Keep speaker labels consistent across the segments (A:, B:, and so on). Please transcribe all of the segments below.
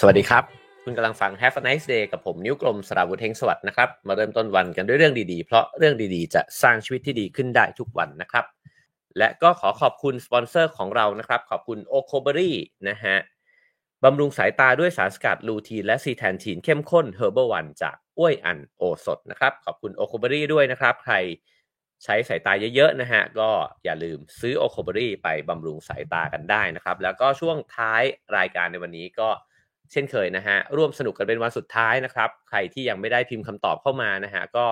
A: สวัสดีครับ คุณกำลังฟัง Have a nice day กับผมนิ้วกลมสราวุธเฮ้งสวัสดิ์นะครับ มาเริ่มต้นวันกันด้วยเรื่องดีๆ เพราะเรื่องดีๆ จะสร้างชีวิตที่ดีขึ้นได้ทุกวันนะครับ และก็ขอขอบคุณสปอนเซอร์ของเรานะครับ ขอบคุณ Ocoberry นะฮะบำรุงสายตาด้วยสารสกัดลูทีนและซีแซนทีนเข้มข้น Herbal One จากอ้วยอันโอสถนะครับ ขอบคุณ Ocoberry ด้วยนะครับ ใครใช้สายตาเยอะๆนะฮะก็อย่าลืมซื้อ Ocoberry ไปบำรุงสายตากันได้นะครับ แล้วก็ช่วงท้ายรายการในวันนี้ก็ เช่นเคยนะฮะร่วมสนุกกันเป็นวันสุดท้ายนะครับ ใครที่ยังไม่ได้พิมพ์คำตอบเข้ามานะฮะก็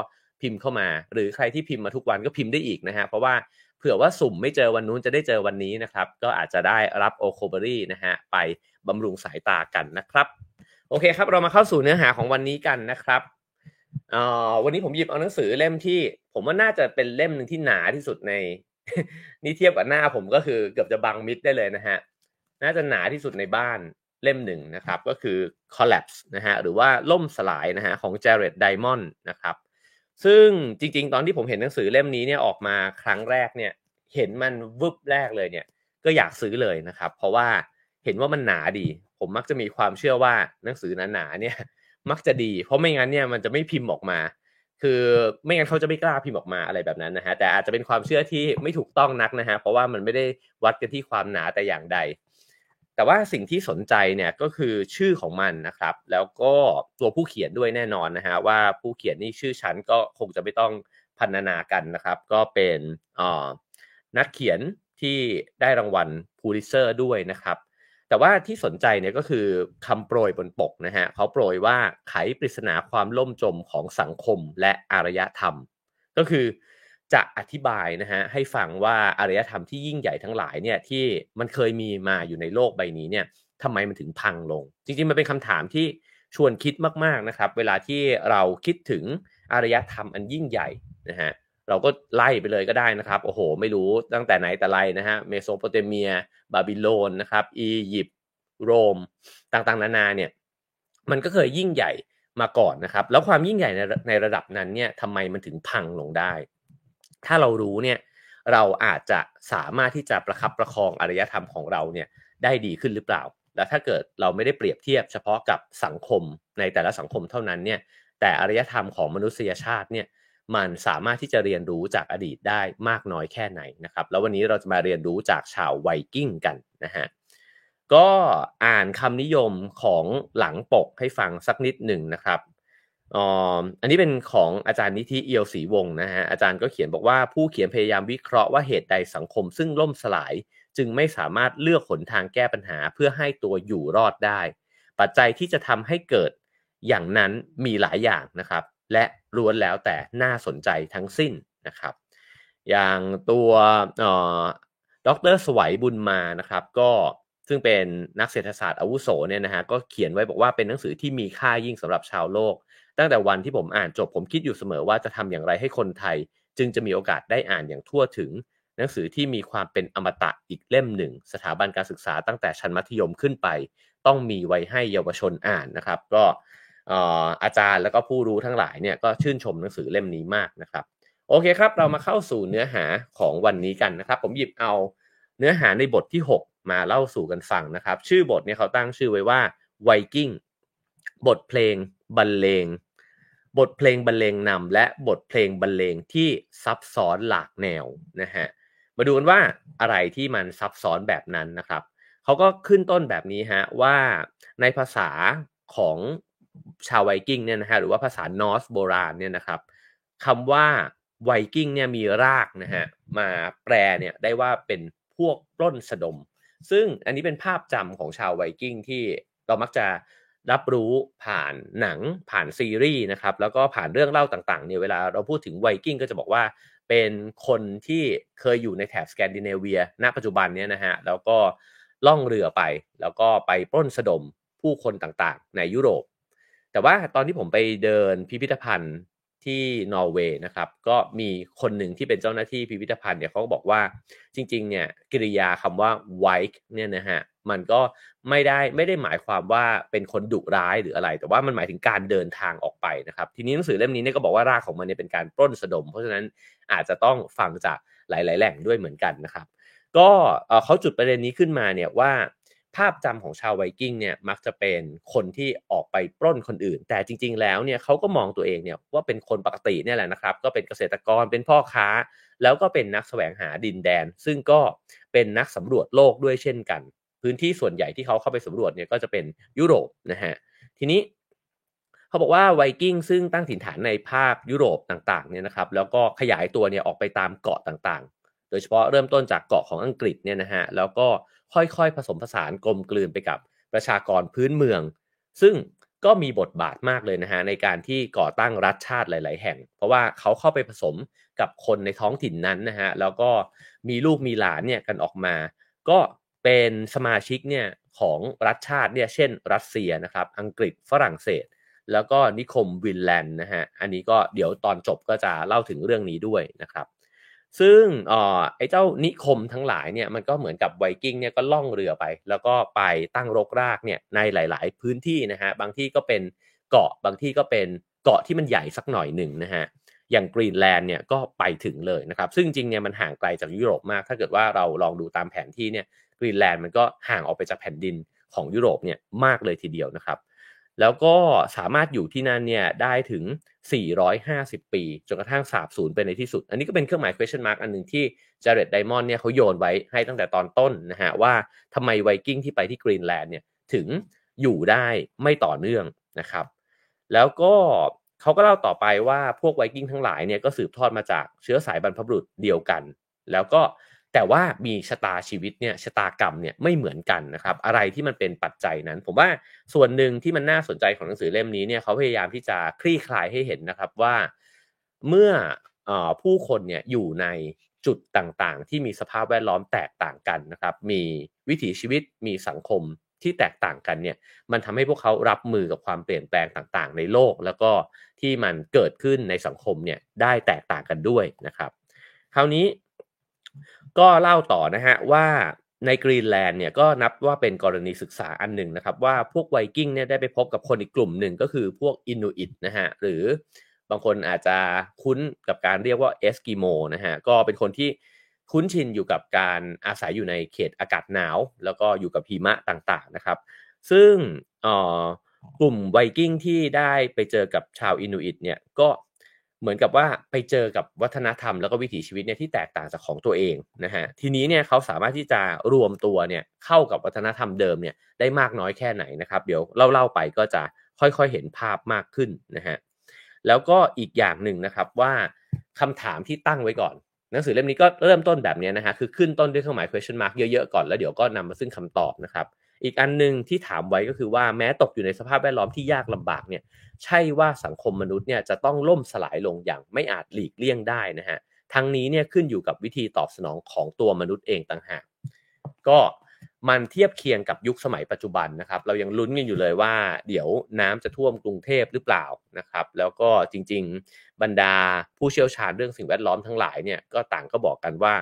A: พิมพ์เข้ามา หรือใครที่พิมพ์มาทุกวันก็พิมพ์ได้อีกนะฮะเพราะว่าเผื่อว่าสุ่มไม่เจอวันนู้นจะได้เจอวันนี้นะครับ ก็อาจจะได้รับโอโคเบอรี่นะฮะไปบำรุงสายตากันนะครับ โอเคครับ เรามาเข้าสู่เนื้อหาของวันนี้กันนะครับออวันนี้ผมหยิบเอาหนังสือเล่มที่ ผมว่าน่าจะเป็นเล่มหนึ่งที่หนาที่สุดใน นี่เทียบกับหน้าผมก็คือเกือบจะบังมิดได้เลยนะฮะน่าจะหนาที่สุดในบ้าน เล่มหนึ่งนะครับก็คือ collapse นะฮะหรือว่าล่มสลายนะฮะของ Jared Diamond นะครับซึ่งจริง ๆ ตอนที่ผมเห็นหนังสือเล่มนี้เนี่ยออกมาครั้งแรกเนี่ยเห็นมันวึบแรกเลยเนี่ยก็อยากซื้อเลยนะครับ เพราะว่าเห็นว่ามันหนาดี ผมมักจะมีความเชื่อว่าหนังสือหนาๆเนี่ยมักจะดี เพราะไม่งั้นเนี่ยมันจะไม่พิมพ์ออกมา คือไม่งั้นเขาจะไม่กล้าพิมพ์ออกมาอะไรแบบนั้นนะฮะแต่อาจจะเป็นความเชื่อที่ไม่ถูกต้องนักนะฮะเพราะว่ามันไม่ได้วัดกันที่ความหนาแต่อย่างใด แต่ว่าสิ่งที่สนใจเนี่ยก็คือชื่อของมันนะครับ แล้วก็ตัวผู้เขียนด้วยแน่นอนนะฮะว่าผู้เขียนนี่ชื่อฉันก็คงจะไม่ต้องพันนากันนะครับ ก็เป็นนักเขียนที่ได้รางวัลพูลิเซอร์ด้วยนะครับ แต่ว่าที่สนใจเนี่ยก็คือคำโปรยบนปกนะฮะเขาโปรยว่าไขปริศนาความล่มจมของสังคมและอารยธรรม ก็คือ จะอธิบายนะฮะให้ฟังว่าอารยธรรมที่ยิ่งใหญ่ทั้งหลายเนี่ยที่มันเคยมีมาอยู่ในโลกใบนี้เนี่ยทำไมมันถึงพังลง จริงๆมันเป็นคำถามที่ชวนคิดมากๆนะครับ เวลาที่เราคิดถึงอารยธรรมอันยิ่งใหญ่นะฮะเราก็ไล่ไปเลยก็ได้นะครับ โอ้โห ไม่รู้ตั้งแต่ไหนแต่ไรนะฮะเมโสโปเตเมีย บาบิโลนนะครับอียิปต์โรมต่างๆ นานาเนี่ยมันก็เคยยิ่งใหญ่มาก่อนนะครับ แล้วความยิ่งใหญ่ในในระดับนั้นเนี่ยทำไมมันถึงพังลงได้ ถ้าเรารู้เนี่ยเราอาจจะสามารถที่จะประคับประคองอารยธรรมของเราเนี่ยได้ดีขึ้นหรือเปล่า แล้วถ้าเกิดเราไม่ได้เปรียบเทียบเฉพาะกับสังคมในแต่ละสังคมเท่านั้นเนี่ยแต่อารยธรรมของมนุษยชาติเนี่ยมันสามารถที่จะเรียนรู้จากอดีตได้มากน้อยแค่ไหนนะครับแล้ววันนี้เราจะมาเรียนรู้จากชาวไวกิ้งกันนะฮะก็อ่านคำนิยมของหลังปกให้ฟังสักนิดหนึ่งนะครับ อันนี้เป็นของอาจารย์นิธิเอียวศรีวงศ์นะฮะอาจารย์ก็เขียนบอกว่าผู้เขียนพยายามวิเคราะห์ว่าเหตุใดสังคมซึ่งล่มสลาย จึงไม่สามารถเลือกหนทางแก้ปัญหาเพื่อให้ตัวอยู่รอดได้ ปัจจัยที่จะทำให้เกิดอย่างนั้นมีหลายอย่างนะครับ และล้วนแล้วแต่น่าสนใจทั้งสิ้นนะครับ อย่างตัวดรสวัยบุญมานะครับ ก็ซึ่งเป็นนักเศรษฐศาสตร์อาวุโสเนี่ยนะฮะก็เขียนไว้บอกว่าเป็นหนังสือที่มีค่ายิ่งสำหรับชาวโลก ตั้งแต่วันที่ผมอ่านจบผมคิดอยู่เสมอว่าจะทำอย่างไรให้คนไทย จึงจะมีโอกาสได้อ่านอย่างทั่วถึง หนังสือที่มีความเป็นอมตะอีกเล่มหนึ่ง สถาบันการศึกษาตั้งแต่ชั้นมัธยมขึ้นไป ต้องมีไว้ให้เยาวชนอ่านนะครับ ก็อาจารย์แล้วก็ผู้รู้ทั้งหลายเนี่ยก็ชื่นชมหนังสือเล่มนี้มากนะครับ โอเคครับ เรามาเข้าสู่เนื้อหาของวันนี้กันนะครับ ผมหยิบเอาเนื้อหาในบทที่ 6 มาเล่าสู่กันฟังนะครับ ชื่อบทเนี่ยเขาตั้งชื่อไว้ว่าไวกิ้งบทเพลงบรรเลง บทเพลงบรรเลงนำและบทเพลงบรรเลงที่ซับซ้อนหลากแนวนะฮะมาดูกันว่าอะไรที่มันซับซ้อนแบบนั้นนะครับเขาก็ขึ้นต้นแบบนี้ฮะว่าในภาษาของชาวไวกิ้งเนี่ยนะฮะหรือว่าภาษานอร์สโบราณเนี่ยนะครับคำว่าไวกิ้งเนี่ยมีรากนะฮะมาแปลเนี่ยได้ว่าเป็นพวกปล้นสะดม ซึ่งอันนี้เป็นภาพจำของชาวไวกิ้งที่เรามักจะ รับรู้ผ่านหนังผ่านซีรีส์นะครับ แล้วก็ผ่านเรื่องเล่าต่างๆเนี่ยเวลาเราพูดถึงไวกิ้งก็จะบอกว่าเป็นคนที่เคยอยู่ในแถบสแกนดิเนเวีย ณ ปัจจุบันเนี่ยนะฮะ แล้วก็ล่องเรือไป แล้วก็ไปปล้นสะดมผู้คนต่างๆ ในยุโรป แต่ว่าตอนที่ผมไปเดินพิพิธภัณฑ์ ที่นอร์เวย์นะครับ ก็มีคนหนึ่งที่เป็นเจ้าหน้าที่พิพิธภัณฑ์เนี่ยเขาก็บอกว่าจริงๆ เนี่ยกริยาคำว่า white เนี่ยนะฮะมันก็ไม่ได้ไม่ได้หมายความว่าเป็นคนดุร้ายหรืออะไร แต่ว่ามันหมายถึงการเดินทางออกไปนะครับ ทีนี้หนังสือเล่มนี้เนี่ยก็บอกว่ารากของมันเนี่ยเป็นการปล้นสะดม เพราะฉะนั้นอาจจะต้องฟังจากหลาย ๆ แหล่งด้วยเหมือนกันนะครับ ก็เขาจุดประเด็นนี้ขึ้นมาเนี่ยว่า ภาพจำของชาวไวกิ้งเนี่ยมักจะเป็นคนที่ออกไปปล้นคนอื่น แต่จริง ๆ แล้วเนี่ยเขาก็มองตัวเองเนี่ยว่าเป็นคนปกติเนี่ยแหละนะครับ ก็เป็นเกษตรกรเป็นพ่อค้า แล้วก็เป็นนักแสวงหาดินแดน ซึ่งก็เป็นนักสำรวจโลกด้วยเช่นกัน พื้นที่ส่วนใหญ่ที่เขาเข้าไปสำรวจเนี่ยก็จะเป็นยุโรปนะฮะทีนี้เขาบอกว่าไวกิ้งซึ่งตั้งถิ่นฐานในภาคยุโรปต่างๆเนี่ยนะครับแล้วก็ขยายตัวเนี่ยออกไปตามเกาะต่างๆ โดยเฉพาะเริ่มต้นจากเกาะของอังกฤษเนี่ยนะฮะแล้วก็ ค่อยๆ ผสมผสานกลมกลืนไปกับประชากรพื้นเมือง ซึ่งก็มีบทบาทมากเลยนะฮะในการที่ก่อตั้งรัฐชาติหลาย ๆ แห่ง เพราะว่าเขาเข้าไปผสมกับคนในท้องถิ่นนั้นนะฮะแล้วก็มีลูกมีหลานเนี่ยกันออกมา ก็เป็นสมาชิกเนี่ยของรัฐชาติเนี่ยเช่น รัสเซียนะครับอังกฤษฝรั่งเศส แล้วก็นิคมวินแลนด์นะฮะอันนี้ก็เดี๋ยวตอนจบก็จะเล่าถึงเรื่องนี้ด้วยนะครับ ซึ่งออไอ้เจ้านิคมทั้งหลายเนี่ยมันก็เหมือนกับไวกิ้งเนี่ยก็ล่องเรือไป แล้วก็ไปตั้งรกรากเนี่ยในหลาย ๆ พื้นที่นะฮะบางที่ก็เป็นเกาะบางที่ก็เป็นเกาะที่มันใหญ่สักหน่อยหนึ่งนะฮะอย่างกรีนแลนด์เนี่ยก็ไปถึงเลยนะครับ ซึ่งจริงเนี่ยมันห่างไกลจากยุโรปมาก ถ้าเกิดว่าเราลองดูตามแผนที่เนี่ยกรีนแลนด์มันก็ห่างออกไปจากแผ่นดินของยุโรปเนี่ยมากเลยทีเดียวนะครับ แล้วก็สามารถอยู่ที่นั่นเนี่ยได้ถึง 450 ปี จนกระทั่งสาบสูญไปในที่สุด อันนี้ก็เป็นเครื่องหมาย question mark อันหนึ่งที่จาร์เรดไดมอนด์เนี่ยเขาโยนไว้ให้ตั้งแต่ตอนต้นนะฮะว่าทำไมไวกิ้งที่ไปที่กรีนแลนด์เนี่ยถึงอยู่ได้ไม่ต่อเนื่องนะครับ แล้วก็เขาก็เล่าต่อไปว่าพวกไวกิ้งทั้งหลายเนี่ยก็สืบทอดมาจากเชื้อสายบรรพบุรุษเดียวกัน แล้วก็ แต่ว่ามีชะตาชีวิตเนี่ยชะตากรรมเนี่ยไม่เหมือนกันนะครับอะไรที่มันเป็นปัจจัยนั้น ผมว่าส่วนหนึ่งที่มันน่าสนใจของหนังสือเล่มนี้เนี่ยเขาพยายามที่จะคลี่คลายให้เห็นนะครับว่าเมื่ออผู้คนเนี่ยอยู่ในจุดต่างๆ ที่มีสภาพแวดล้อมแตกต่างกันนะครับ มีวิถีชีวิตมีสังคมที่แตกต่างกันเนี่ยมันทำให้พวกเขารับมือกับความเปลี่ยนแปลงต่างๆ ในโลก แล้วก็ที่มันเกิดขึ้นในสังคมเนี่ยได้แตกต่างกันด้วยนะครับ คราวนี้ ก็เล่าต่อนะฮะว่าในกรีนแลนด์เนี่ยก็นับว่าเป็นกรณีศึกษาอันหนึ่งนะครับ ว่าพวกไวกิ้งเนี่ยได้ไปพบกับคนอีกกลุ่มหนึ่งก็คือพวกอินูอิตนะฮะหรือบางคนอาจจะคุ้นกับการเรียกว่าเอสกิโมนะฮะก็เป็นคนที่คุ้นชินอยู่กับการอาศัยอยู่ในเขตอากาศหนาว แล้วก็อยู่กับหิมะต่างๆนะครับ ซึ่งกลุ่มไวกิ้งที่ได้ไปเจอกับชาวอินูอิตเนี่ยก็ เหมือนกับว่าไปเจอกับวัฒนธรรมแล้วก็วิถีชีวิตเนี่ยที่แตกต่างจากของตัวเองนะฮะทีนี้เนี่ยเขาสามารถที่จะรวมตัวเนี่ยเข้ากับวัฒนธรรมเดิมเนี่ยได้มากน้อยแค่ไหนนะครับ เดี๋ยวเล่าๆไปก็จะค่อยๆเห็นภาพมากขึ้นนะฮะแล้วก็อีกอย่างหนึ่งนะครับว่าคำถามที่ตั้งไว้ก่อน หนังสือเล่มนี้ก็เริ่มต้นแบบนี้นะฮะคือขึ้นต้นด้วยเครื่องหมาย question mark เยอะๆก่อนแล้วเดี๋ยวก็นำมาซึ่งคำตอบนะครับ อีกอันหนึ่งที่ถามไว้ก็คือว่าแม้ตกอยู่ในสภาพแวดล้อมที่ยากลำบากเนี่ยใช่ว่าสังคมมนุษย์เนี่ยจะต้องล่มสลายลงอย่างไม่อาจหลีกเลี่ยงได้นะฮะทั้งนี้เนี่ยขึ้นอยู่กับวิธีตอบสนองของตัวมนุษย์เองต่างหากก็มันเทียบเคียงกับยุคสมัยปัจจุบันนะครับ เรายังลุ้นกันอยู่เลยว่า เดี๋ยวน้ำจะท่วมกรุงเทพหรือเปล่านะครับ แล้วก็จริง ๆ บรรดาผู้เชี่ยวชาญเรื่องสิ่งแวดล้อมทั้งหลายเนี่ยก็ต่างก็บอกกันว่า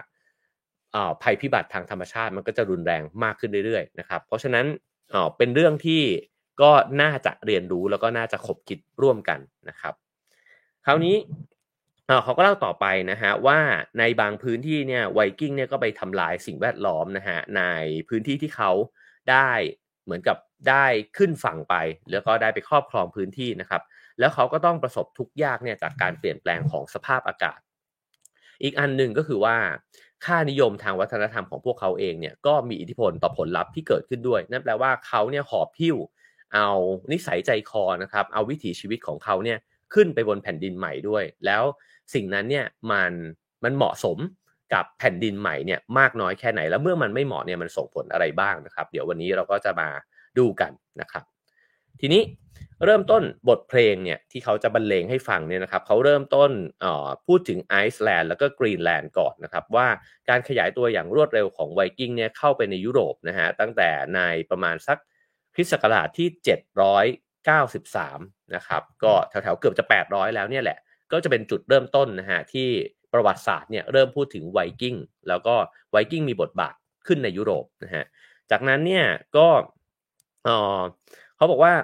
A: ภัยพิบัติทางธรรมชาติมันก็จะรุนแรงมากขึ้นเรื่อยๆนะครับ เพราะฉะนั้นเป็นเรื่องที่ก็น่าจะเรียนรู้แล้วก็น่าจะขบคิดร่วมกันนะครับ คราวนี้เขาก็เล่าต่อไปนะฮะว่าในบางพื้นที่เนี่ยไวกิ้งเนี่ยก็ไปทำลายสิ่งแวดล้อมนะฮะในพื้นที่ที่เขาได้เหมือนกับได้ขึ้นฝั่งไป แล้วก็ได้ไปครอบครองพื้นที่นะครับ แล้วเขาก็ต้องประสบทุกยากเนี่ยจากการเปลี่ยนแปลงของสภาพอากาศ อีกอันหนึ่งก็คือว่า ค่านิยมทางวัฒนธรรมของพวกเขาเองเนี่ยก็มีอิทธิพลต่อผลลัพธ์ที่เกิดขึ้นด้วย นั่นแปลว่าเขาเนี่ยหอบพิ้วเอานิสัยใจคอนะครับเอาวิถีชีวิตของเขาเนี่ยขึ้นไปบนแผ่นดินใหม่ด้วย แล้วสิ่งนั้นเนี่ยมันมันเหมาะสมกับแผ่นดินใหม่เนี่ยมากน้อยแค่ไหน แล้วเมื่อมันไม่เหมาะเนี่ยมันส่งผลอะไรบ้างนะครับ เดี๋ยววันนี้เราก็จะมาดูกันนะครับ ทีนี้ เริ่มต้นบทเพลงเนี่ยที่เขาจะบรรเลงให้ฟังเนี่ยนะครับเขาเริ่มต้นพูดถึงไอซ์แลนด์แล้วก็กรีนแลนด์ก่อนนะครับว่าการขยายตัวอย่างรวดเร็วของไวกิ้งเนี่ยเข้าไปในยุโรปนะฮะตั้งแต่ในประมาณสักคริสต์ศักราชที่ 793 นะครับก็แถวๆเกือบจะ 800 แล้วเนี่ยแหละ ก็จะเป็นจุดเริ่มต้นนะฮะที่ประวัติศาสตร์เนี่ยเริ่มพูดถึงไวกิ้งแล้วก็ไวกิ้งมีบทบาทขึ้นในยุโรปนะฮะจากนั้นเนี่ยก็เขาบอกว่า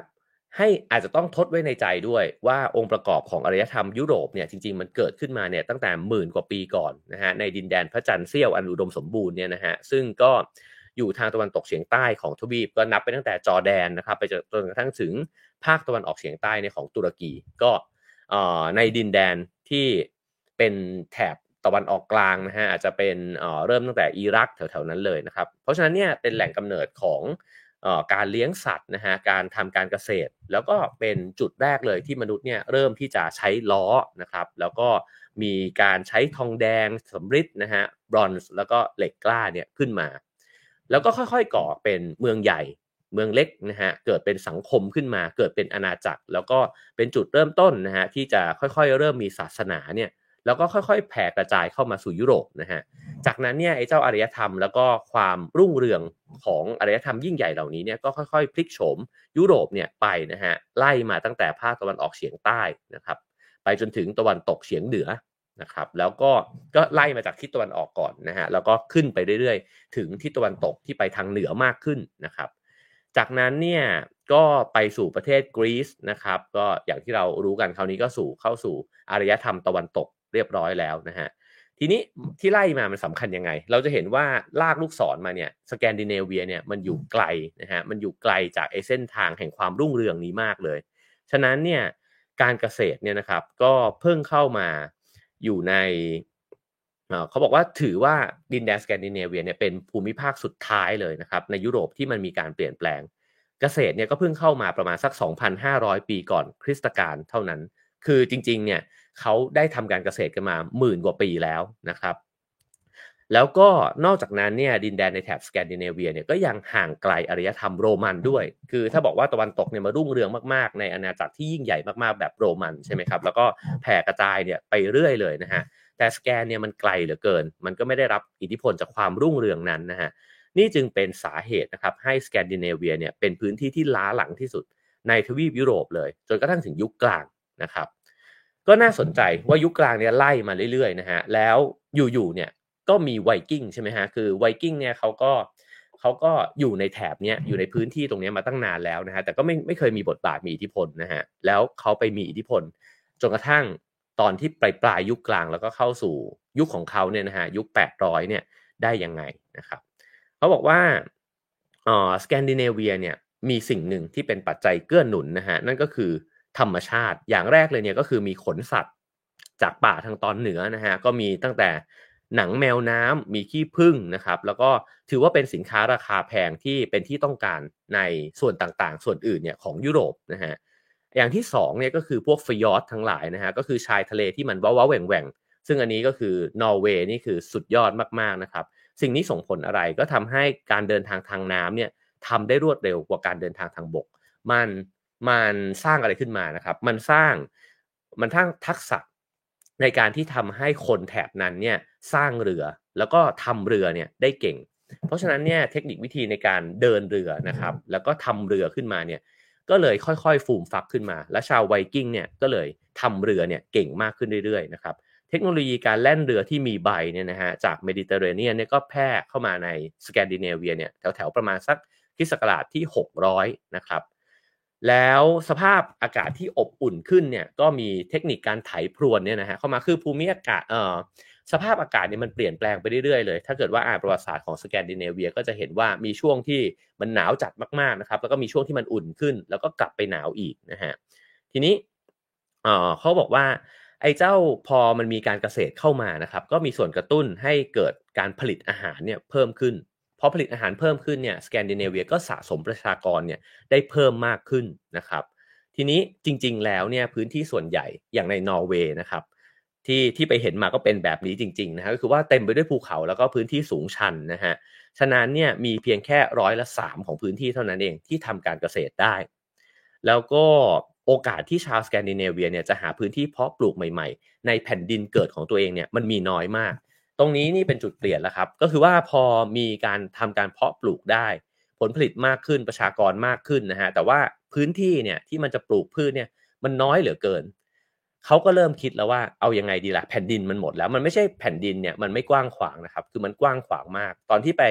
A: ให้อาจจะต้องทดไว้ในใจด้วยว่าองค์ประกอบของอารยธรรมยุโรปเนี่ยจริงๆมันเกิดขึ้นมาเนี่ยตั้งแต่หมื่นกว่าปีก่อนนะฮะในดินแดนพระจันทร์เสี้ยวอันอุดมสมบูรณ์เนี่ยนะฮะซึ่งก็อยู่ทางตะวันตกเฉียงใต้ของทวีปก็นับไปตั้งแต่จอร์แดนนะครับไปจนกระทั่งถึงภาคตะวันออกเฉียงใต้ในของตุรกีก็ในดินแดนที่เป็นแถบตะวันออกกลางนะฮะอาจจะเป็นเริ่มตั้งแต่อิรักแถวๆนั้นเลยนะครับเพราะฉะนั้นเนี่ยเป็นแหล่งกำเนิดของ การเลี้ยงสัตว์นะฮะการทำการเกษตร แล้วก็เป็นจุดแรกเลยที่มนุษย์เนี่ยเริ่มที่จะใช้ล้อนะครับ แล้วก็มีการใช้ทองแดงสำริดนะฮะบรอนซ์แล้วก็เหล็กกล้าเนี่ยขึ้นมา แล้วก็ค่อยๆก่อเป็นเมืองใหญ่เมืองเล็กนะฮะเกิดเป็นสังคมขึ้นมา เกิดเป็นอาณาจักร แล้วก็เป็นจุดเริ่มต้นนะฮะที่จะค่อยๆ เริ่มมีศาสนาเนี่ย แล้วก็ค่อยๆ แผ่กระจายเข้ามาสู่ยุโรปนะฮะ จากนั้นเนี่ยไอ้เจ้าอารยธรรม แล้วก็ความรุ่งเรืองของอารยธรรมยิ่งใหญ่เหล่านี้เนี่ยก็ค่อยๆ พลิกโฉมยุโรปเนี่ยไปนะฮะไล่มาตั้งแต่ภาคตะวันออกเฉียงใต้นะครับ ไปจนถึงตะวันตกเฉียงเหนือนะครับ แล้วก็ก็ไล่มาจากทิศตะวันออกก่อนนะฮะแล้วก็ขึ้นไปเรื่อยๆ ถึงทิศตะวันตกที่ไปทางเหนือมากขึ้นนะครับจากนั้นเนี่ยก็ไปสู่ประเทศกรีซนะครับ ก็อย่างที่เรารู้กันคราวนี้ก็สู่เข้าสู่อารยธรรมตะวันตก เรียบร้อยแล้วนะฮะทีนี้ที่ไล่มามันสำคัญยังไง เราจะเห็นว่าลากลูกศรมาเนี่ยสแกนดิเนเวียเนี่ยมันอยู่ไกลนะฮะมันอยู่ไกลจากไอเส้นทางแห่งความรุ่งเรืองนี้มากเลย ฉะนั้นเนี่ยการเกษตรเนี่ยนะครับก็เพิ่งเข้ามาอยู่ในเขาบอกว่าถือว่าดินแดนสแกนดิเนเวียเนี่ยเป็นภูมิภาคสุดท้ายเลยนะครับในยุโรปที่มันมีการเปลี่ยนแปลง เกษตรเนี่ยก็เพิ่งเข้ามาประมาณสัก 2,500 ปีก่อนคริสตกาลเท่านั้น คือจริงๆเนี่ย เขาได้ทำการเกษตรกันมาหมื่นกว่าปีแล้วนะครับ แล้วก็นอกจากนั้นเนี่ยดินแดนในแถบสแกนดิเนเวียเนี่ยก็ยังห่างไกลอารยธรรมโรมันด้วย คือถ้าบอกว่าตะวันตกเนี่ยมารุ่งเรืองมากๆ ในอาณาจักรที่ยิ่งใหญ่มากๆแบบโรมันใช่ไหมครับแล้วก็แผ่กระจายเนี่ยไปเรื่อยเลยนะฮะแต่สแกนเนี่ยมันไกลเหลือเกิน มันก็ไม่ได้รับอิทธิพลจากความรุ่งเรืองนั้นนะฮะนี่จึงเป็นสาเหตุนะครับให้สแกนดิเนเวียเนี่ยเป็นพื้นที่ที่ล้าหลังที่สุดในทวีปยุโรปเลย จนกระทั่งถึงยุคกลางนะครับ ก็น่าสนใจว่ายุคกลางเนี่ยไล่มาเรื่อยๆนะฮะแล้วอยู่ๆเนี่ยก็มีไวกิ้งใช่ไหมฮะคือไวกิ้งเนี่ยเขาก็เขาก็อยู่ในแถบเนี้ยอยู่ในพื้นที่ตรงนี้มาตั้งนานแล้วนะฮะแต่ก็ไม่ไม่เคยมีบทบาทมีอิทธิพลนะฮะแล้วเขาไปมีอิทธิพลจนกระทั่งตอนที่ปลายปลายยุคกลางแล้วก็เข้าสู่ยุคของเขาเนี่ยนะฮะยุค 800เนี่ยได้ยังไงนะครับเขาบอกว่าอ๋อสแกนดิเนเวียเนี่ยมีสิ่งหนึ่งที่เป็นปัจจัยเกื้อหนุนนะฮะนั่นก็คือ ธรรมชาติ อย่างแรกเลยเนี่ยก็คือมีขนสัตว์จากป่าทางตอนเหนือนะฮะก็มีตั้งแต่หนังแมวน้ำมีขี้ผึ้งนะครับ แล้วก็ถือว่าเป็นสินค้าราคาแพงที่เป็นที่ต้องการในส่วนต่างๆ ส่วนอื่นเนี่ยของยุโรปนะฮะอย่างที่2เนี่ยก็คือพวกฟยอร์ดทั้งหลายนะฮะก็คือชายทะเลที่มันว้าวแหว่งแหว่งซึ่งอันนี้ก็คือนอร์เวย์นี่คือสุดยอดมากๆนะครับ สิ่งนี้ส่งผลอะไรก็ทำให้การเดินทางทางน้ำเนี่ยทำได้รวดเร็วกว่าการเดินทางทางบก มัน มันสร้างอะไรขึ้นมานะครับ มันสร้างมันทั้งทักษะในการที่ทำให้คนแถบนั้นเนี่ยสร้างเรือ แล้วก็ทำเรือเนี่ยได้เก่ง เพราะฉะนั้นเนี่ยเทคนิควิธีในการเดินเรือนะครับ แล้วก็ทำเรือขึ้นมาเนี่ยก็เลยค่อยๆ ฟูมฟักขึ้นมา และชาวไวกิ้งเนี่ยก็เลยทำเรือเนี่ยเก่งมากขึ้นเรื่อยๆนะครับเทคโนโลยีการแล่นเรือที่มีใบเนี่ยนะฮะจากเมดิเตอร์เรเนียนเนี่ยก็แพร่เข้ามาในสแกนดิเนเวียเนี่ยแถวๆประมาณสักคิศักราชที่ 600นะครับ แล้วสภาพอากาศที่อบอุ่นขึ้นเนี่ยก็มีเทคนิคการไถพรวนเนี่ยนะฮะเข้ามาคือภูมิอากาศเอ่อสภาพอากาศเนี่ยมันเปลี่ยนแปลงไปเรื่อยๆเลย ถ้าเกิดว่าอ่านประวัติศาสตร์ของสแกนดิเนเวียก็จะเห็นว่ามีช่วงที่มันหนาวจัดมากๆนะครับ แล้วก็มีช่วงที่มันอุ่นขึ้น แล้วก็กลับไปหนาวอีกนะฮะ ทีนี้เอ่อเขาบอกว่า ไอ้เจ้าพอมันมีการเกษตรเข้ามานะครับ ก็มีส่วนกระตุ้นให้เกิดการผลิตอาหารเนี่ยเพิ่มขึ้น พอผลิตอาหารเพิ่มขึ้นเนี่ยสแกนดิเนเวียก็สะสมประชากรเนี่ยได้เพิ่มมากขึ้นนะครับ ทีนี้จริง ๆ แล้วเนี่ยพื้นที่ส่วนใหญ่อย่างในนอร์เวย์นะครับที่ที่ไปเห็นมาก็เป็นแบบนี้จริงๆนะฮะก็คือว่าเต็มไปด้วยภูเขาแล้วก็พื้นที่สูงชันนะฮะฉะนั้นเนี่ยมีเพียงแค่ร้อยละสามของพื้นที่เท่านั้นเองที่ทำการเกษตรได้ แล้วก็โอกาสที่ชาวสแกนดิเนเวียเนี่ยจะหาพื้นที่เพาะปลูกใหม่ๆ ในแผ่นดินเกิดของตัวเองเนี่ยมันมีน้อยมาก ตรงนี้นี่เป็นจุดเปลี่ยนแล้วครับ ก็คือว่าพอมีการทำการเพาะปลูกได้ ผลผลิตมากขึ้นประชากรมากขึ้นนะฮะแต่ว่าพื้นที่เนี่ยที่มันจะปลูกพืชเนี่ยมันน้อยเหลือเกินเขาก็เริ่มคิดแล้วว่าเอายังไงดีละ่ะแผ่นดินมันหมดแล้วมันไม่ใช่แผ่นดินเนี่ยมันไม่กว้างขวางนะครับ คือมันกว้างขวางมาก ตอนที่ไป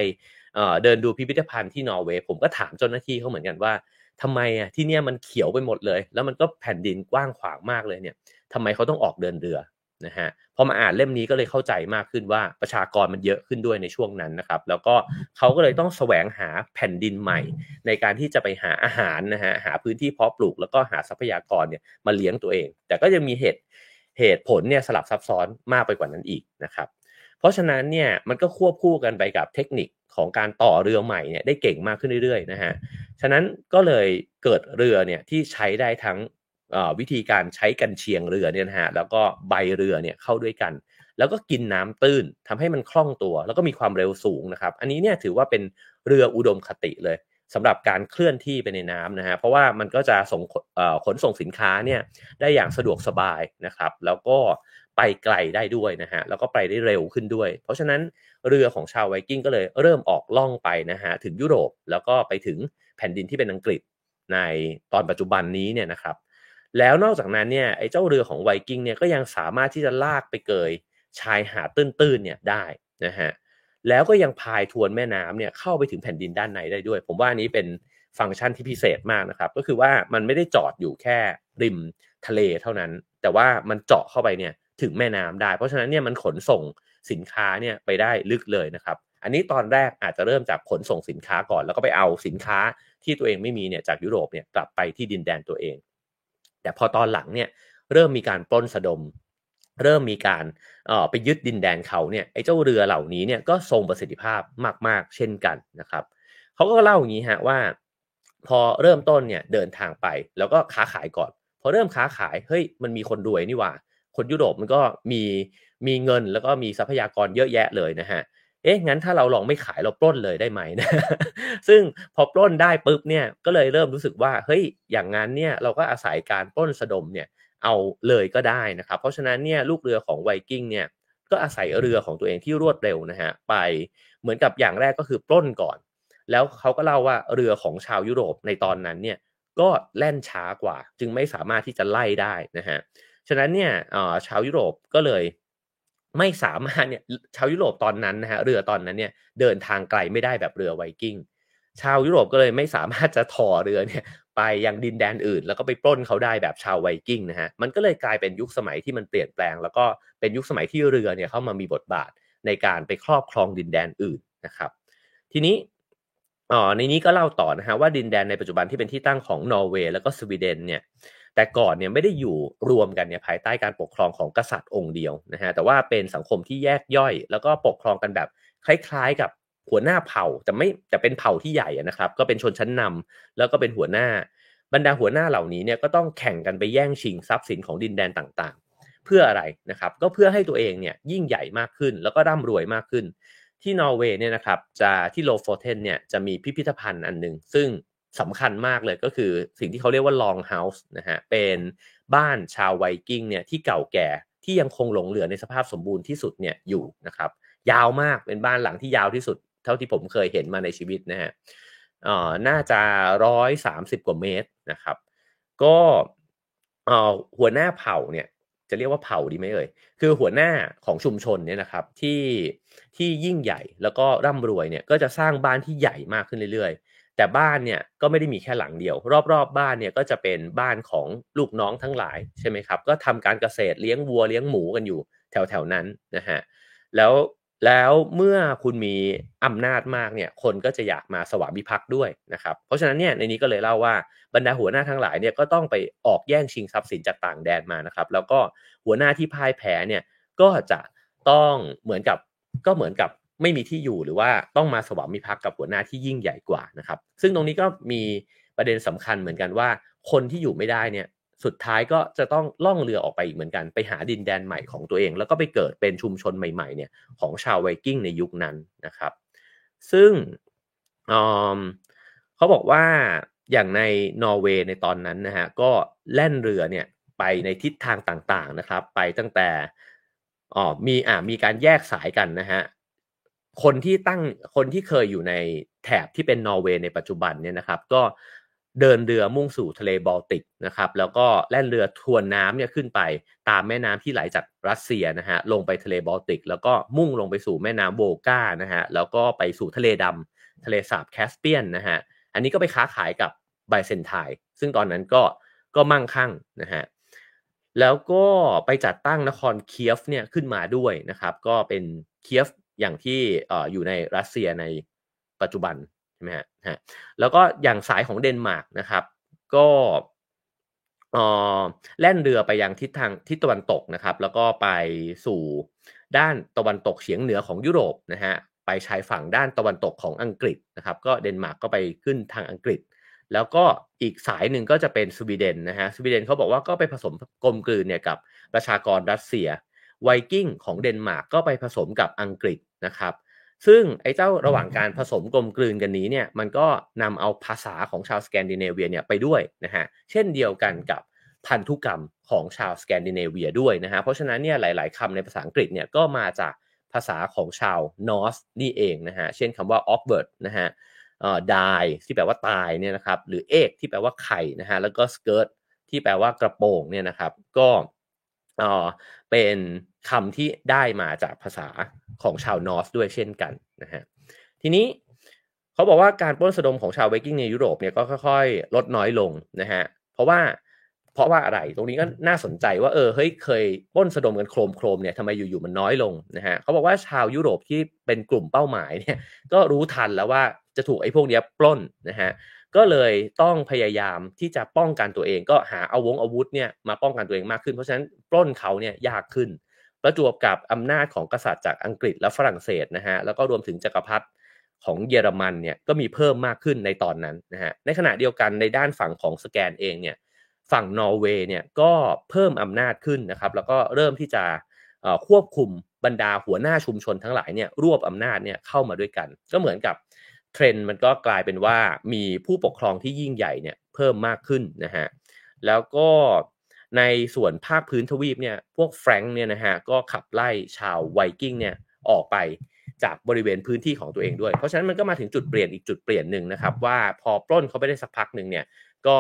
A: เดินดูพิพิธภัณฑ์ที่นอร์เวย์ผมก็ถามเจ้าหน้าที่เขาเหมือนกันว่าทำไมอะที่เนี่ยมันเขียวไปหมดเลย แล้วมันก็แผ่นดินกว้างขวางมากเลยเนี่ยทำไมเขาต้องออกเดินเรือ นะฮะพอมาอ่านเล่มนี้ก็เลยเข้าใจมากขึ้นว่าประชากรมันเยอะขึ้นด้วยในช่วงนั้นนะครับ แล้วก็เขาก็เลยต้องแสวงหาแผ่นดินใหม่ ในการที่จะไปหาอาหารนะฮะหาพื้นที่เพาะปลูกแล้วก็หาทรัพยากรเนี่ยมาเลี้ยงตัวเอง แต่ก็ยังมีเหตุเหตุผลเนี่ยสลับซับซ้อนมากไปกว่านั้นอีกนะครับ เพราะฉะนั้นเนี่ยมันก็ควบคู่กันไปกับเทคนิคของการต่อเรือใหม่เนี่ยได้เก่งมากขึ้นเรื่อยๆนะฮะฉะนั้นก็เลยเกิดเรือเนี่ยที่ใช้ได้ทั้ง วิธีการใช้กันเชียงเรือเนี่ยนะฮะแล้วก็ใบเรือเนี่ยเข้าด้วยกัน แล้วก็กินน้ำตื้นทำให้มันคล่องตัว แล้วก็มีความเร็วสูงนะครับ อันนี้เนี่ยถือว่าเป็นเรืออุดมคติเลยสำหรับการเคลื่อนที่ไปในน้ำนะฮะเพราะว่ามันก็จะส่งขนส่งสินค้าเนี่ยได้อย่างสะดวกสบายนะครับ แล้วก็ไปไกลได้ด้วยนะฮะแล้วก็ไปได้เร็วขึ้นด้วย เพราะฉะนั้นเรือของชาวไวกิ้งก็เลยเริ่มออกล่องไปนะฮะถึงยุโรปแล้วก็ไปถึงแผ่นดินที่เป็นอังกฤษในตอนปัจจุบันนี้เนี่ยนะครับ แล้วนอกจากนั้นเนี่ยไอ้เจ้าเรือของไวกิ้งเนี่ยก็ยังสามารถที่จะลากไปเกยชายหาดตื้นๆเนี่ยได้นะฮะแล้วก็ยังพายทวนแม่น้ำเนี่ยเข้าไปถึงแผ่นดินด้านในได้ด้วย ผมว่านี้เป็นฟังก์ชันที่พิเศษมากนะครับก็คือว่ามันไม่ได้จอดอยู่แค่ริมทะเลเท่านั้น แต่ว่ามันเจาะเข้าไปเนี่ยถึงแม่น้ำได้ เพราะฉะนั้นเนี่ยมันขนส่งสินค้าเนี่ยไปได้ลึกเลยนะครับ อันนี้ตอนแรกอาจจะเริ่มจากขนส่งสินค้าก่อน แล้วก็ไปเอาสินค้าที่ตัวเองไม่มีเนี่ยจากยุโรปเนี่ยกลับไปที่ดินแดนตัวเอง แต่พอตอนหลังเนี่ยเริ่มมีการปล้นสะดม เริ่มมีการออไปยึดดินแดนเขาเนี่ยไอ้เจ้าเรือเหล่านี้เนี่ยก็ทรงประสิทธิภาพมากๆ เช่นกันนะครับเขาก็เล่าอย่างนี้ฮะว่า พอเริ่มต้นเนี่ยเดินทางไปแล้วก็ค้าขายก่อน พอเริ่มค้าขายเฮ้ยมันมีคนรวยนี่ว่า คนยุโรปมันก็มีมีเงินแล้วก็มีทรัพยากรเยอะแยะเลยนะฮะเเอ๊ะงั้นถ้าเราลองไม่ขายเราปล้นเลยได้ไหมนะ ซึ่งพอปล้นได้ปุ๊บเนี่ยก็เลยเริ่มรู้สึกว่าเฮ้ยอย่างนั้นเนี่ยเราก็อาศัยการปล้นสะดมเนี่ยเอาเลยก็ได้นะครับ เพราะฉะนั้นเนี่ยลูกเรือของไวกิ้งเนี่ยก็อาศัยเรือของตัวเองที่รวดเร็วนะฮะไปเหมือนกับอย่างแรกก็คือปล้นก่อน แล้วเขาก็เล่าว่าเรือของชาวยุโรปในตอนนั้นเนี่ยก็แล่นช้ากว่า จึงไม่สามารถที่จะไล่ได้นะฮะฉะนั้นเนี่ยชาวยุโรปก็เลย ไม่สามารถเนี่ยชาวยุโรปตอนนั้นนะฮะเรือตอนนั้นเนี่ยเดินทางไกลไม่ได้แบบเรือไวกิ้งชาวยุโรปก็เลยไม่สามารถจะถอเรือเนี่ยไปยังดินแดนอื่น แล้วก็ไปปล้นเขาได้แบบชาวไวกิ้งนะฮะมันก็เลยกลายเป็นยุคสมัยที่มันเปลี่ยนแปลง แล้วก็เป็นยุคสมัยที่เรือเนี่ยเข้ามามีบทบาทในการไปครอบครองดินแดนอื่นนะครับ ทีนี้อ๋อในนี้ก็เล่าต่อนะฮะว่าดินแดนในปัจจุบันที่เป็นที่ตั้งของนอร์เวย์แล้วก็สวีเดนเนี่ย แต่ก่อนเนี่ยไม่ได้อยู่รวมกันเนี่ยภายใต้การปกครองของกษัตริย์องค์เดียวนะฮะแต่ว่าเป็นสังคมที่แยกย่อย แล้วก็ปกครองกันแบบคล้ายๆ กับหัวหน้าเผ่าแต่ไม่แต่เป็นเผ่าที่ใหญ่นะครับ ก็เป็นชนชั้นนำแล้วก็เป็นหัวหน้า บรรดาหัวหน้าเหล่านี้เนี่ยก็ต้องแข่งกันไปแย่งชิงทรัพย์สินของดินแดนต่างๆ เพื่ออะไรนะครับก็เพื่อให้ตัวเองเนี่ยยิ่งใหญ่มากขึ้น แล้วก็ร่ำรวยมากขึ้น ที่นอร์เวย์เนี่ยนะครับจะที่โลโฟเทนเนี่ยจะมีพิพิธภัณฑ์อันหนึ่งซึ่ง สำคัญมากเลยก็คือสิ่งที่เขาเรียกว่า long house นะฮะเป็นบ้านชาวไวกิ้งเนี่ยที่เก่าแก่ที่ยังคงหลงเหลือในสภาพสมบูรณ์ที่สุดเนี่ยอยู่นะครับยาวมากเป็นบ้านหลังที่ยาวที่สุด เท่าที่ผมเคยเห็นมาในชีวิตนะฮะอ่อน่าจะร้อยสามสิบกว่าเมตรนะครับ ก็อ่อหัวหน้าเผ่าเนี่ยจะเรียกว่าเผ่าดีไหมเอ่ย คือหัวหน้าของชุมชนเนี่ยนะครับที่ที่ยิ่งใหญ่แล้วก็ร่ำรวยเนี่ยก็จะสร้างบ้านที่ใหญ่มากขึ้นเรื่อย แต่บ้านเนี่ยก็ไม่ได้มีแค่หลังเดียว รอบๆบบ้านเนี่ยก็จะเป็นบ้านของลูกน้องทั้งหลายใช่ไหมครับ ก็ทำการเกษตรเลี้ยงวัวเลี้ยงหมูกันอยู่แถวๆนั้นนะฮะแล้วแล้วเมื่อคุณมีอำนาจมากเนี่ยคนก็จะอยากมาสวามิภักดิ์ด้วยนะครับ เพราะฉะนั้นเนี่ยในนี้ก็เลยเล่าว่าบรรดาหัวหน้าทั้งหลายเนี่ยก็ต้องไปออกแย่งชิงทรัพย์สินจากต่างแดนมานะครับ แล้วก็หัวหน้าที่พ่ายแพ้เนี่ยก็จะต้องเหมือนกับก็เหมือนกับ ไม่มีที่อยู่หรือว่าต้องมาสวามิภักดิ์กับหัวหน้าที่ยิ่งใหญ่กว่านะครับ ซึ่งตรงนี้ก็มีประเด็นสำคัญเหมือนกันว่า คนที่อยู่ไม่ได้เนี่ยสุดท้ายก็จะต้องล่องเรือออกไปอีกเหมือนกัน ไปหาดินแดนใหม่ของตัวเอง แล้วก็ไปเกิดเป็นชุมชนใหม่ๆเนี่ยของชาวไวกิ้งในยุคนั้นนะครับ ซึ่งเขาบอกว่าอย่างในนอร์เวย์ในตอนนั้นนะฮะก็แล่นเรือเนี่ยไปในทิศทางต่างๆนะครับ ไปตั้งแต่อ๋อมีอ่ามีการแยกสายกันนะฮะ คนที่ตั้งคนที่เคยอยู่ในแถบที่เป็นนอร์เวย์ในปัจจุบันเนี่ยนะครับ ก็เดินเรือมุ่งสู่ทะเลบอลติกนะครับแล้วก็แล่นเรือทวนน้ำเนี่ยขึ้นไปตามแม่น้ำที่ไหลจากรัสเซียนะฮะลงไปทะเลบอลติก แล้วก็มุ่งลงไปสู่แม่น้ำโวลกานะฮะแล้วก็ไปสู่ทะเลดำทะเลสาบแคสเปียนนะฮะอันนี้ก็ไปค้าขายกับไบแซนไทน์ซึ่งตอนนั้นก็ก็มั่งคั่งนะฮะแล้วก็ไปจัดตั้งนครเคียฟเนี่ยขึ้นมาด้วยนะครับ ก็เป็นเคียฟ อย่างที่อยู่ในรัสเซียในปัจจุบันใช่ไหมฮะแล้วก็อย่างสายของเดนมาร์กนะครับ ก็แล่นเรือไปยังทิศทางทิศตะวันตกนะครับ แล้วก็ไปสู่ด้านตะวันตกเฉียงเหนือของยุโรปนะฮะไปชายฝั่งด้านตะวันตกของอังกฤษนะครับ ก็เดนมาร์กก็ไปขึ้นทางอังกฤษ แล้วก็อีกสายหนึ่งก็จะเป็นสวีเดนนะฮะสวีเดนเขาบอกว่าก็ไปผสมกลมกลืนเนี่ยกับประชากรรัสเซีย ไวกิ้งของเดนมาร์กก็ไปผสมกับอังกฤษนะครับ ซึ่งไอ้เจ้าระหว่างการผสมกลมกลืนกันนี้เนี่ยมันก็นำเอาภาษาของชาวสแกนดิเนเวียเนี่ยไปด้วยนะฮะเช่นเดียวกันกับพันธุกรรมของชาวสแกนดิเนเวียด้วยนะฮะเพราะฉะนั้นเนี่ยหลาย ๆคำในภาษาอังกฤษเนี่ยก็มาจากภาษาของชาวนอร์สนี่เองนะฮะเช่นคำว่า awkward นะฮะเอ่อ die ที่แปลว่าตายเนี่ยนะครับหรือ egg ที่แปลว่าไข่นะฮะแล้วก็ skirt ที่แปลว่ากระโปรงเนี่ยนะครับ ก็ เอ่อเป็นคำที่ได้มาจากภาษาของชาวนอร์สด้วยเช่นกันนะฮะทีนี้เขาบอกว่าการปล้นสะดมของชาวไวกิ้งในยุโรปเนี่ยก็ค่อยๆ ลดน้อยลงนะฮะเพราะว่าเพราะว่าอะไรตรงนี้ก็น่าสนใจว่าเออเฮ้ยเคยป้นสะดมกันโครมโครมเนี่ยทำไมอยู่ๆมันน้อยลงนะฮะเขาบอกว่าชาวยุโรปที่เป็นกลุ่มเป้าหมายเนี่ยก็รู้ทันแล้วว่าจะถูกไอ้พวกนี้ปล้นนะฮะ ก็เลยต้องพยายามที่จะป้องกันตัวเอง ก็หาเอาวงอาวุธเนี่ยมาป้องกันตัวเองมากขึ้น เพราะฉะนั้นปล้นเขาเนี่ยยากขึ้น ประจวบกับอำนาจของกษัตริย์จากอังกฤษและฝรั่งเศสนะฮะแล้วก็รวมถึงจักรพรรดิของเยอรมันเนี่ยก็มีเพิ่มมากขึ้นในตอนนั้นนะฮะในขณะเดียวกันในด้านฝั่งของสแกนเองเนี่ยฝั่งนอร์เวย์เนี่ยก็เพิ่มอำนาจขึ้นนะครับแล้วก็เริ่มที่จะควบคุมบรรดาหัวหน้าชุมชนทั้งหลายเนี่ยรวบอำนาจเนี่ยเข้ามาด้วยกัน ก็เหมือนกับ เทรนด์มันก็กลายเป็นว่ามีผู้ปกครองที่ยิ่งใหญ่เนี่ยเพิ่มมากขึ้นนะฮะแล้วก็ในส่วนภาคพื้นทวีปเนี่ยพวกแฟรงค์เนี่ยนะฮะก็ขับไล่ชาวไวกิ้งเนี่ยออกไปจากบริเวณพื้นที่ของตัวเองด้วย เพราะฉะนั้นมันก็มาถึงจุดเปลี่ยนอีกจุดเปลี่ยนหนึ่งนะครับ ว่าพอปล้นเขาไปได้สักพักหนึ่งเนี่ยก็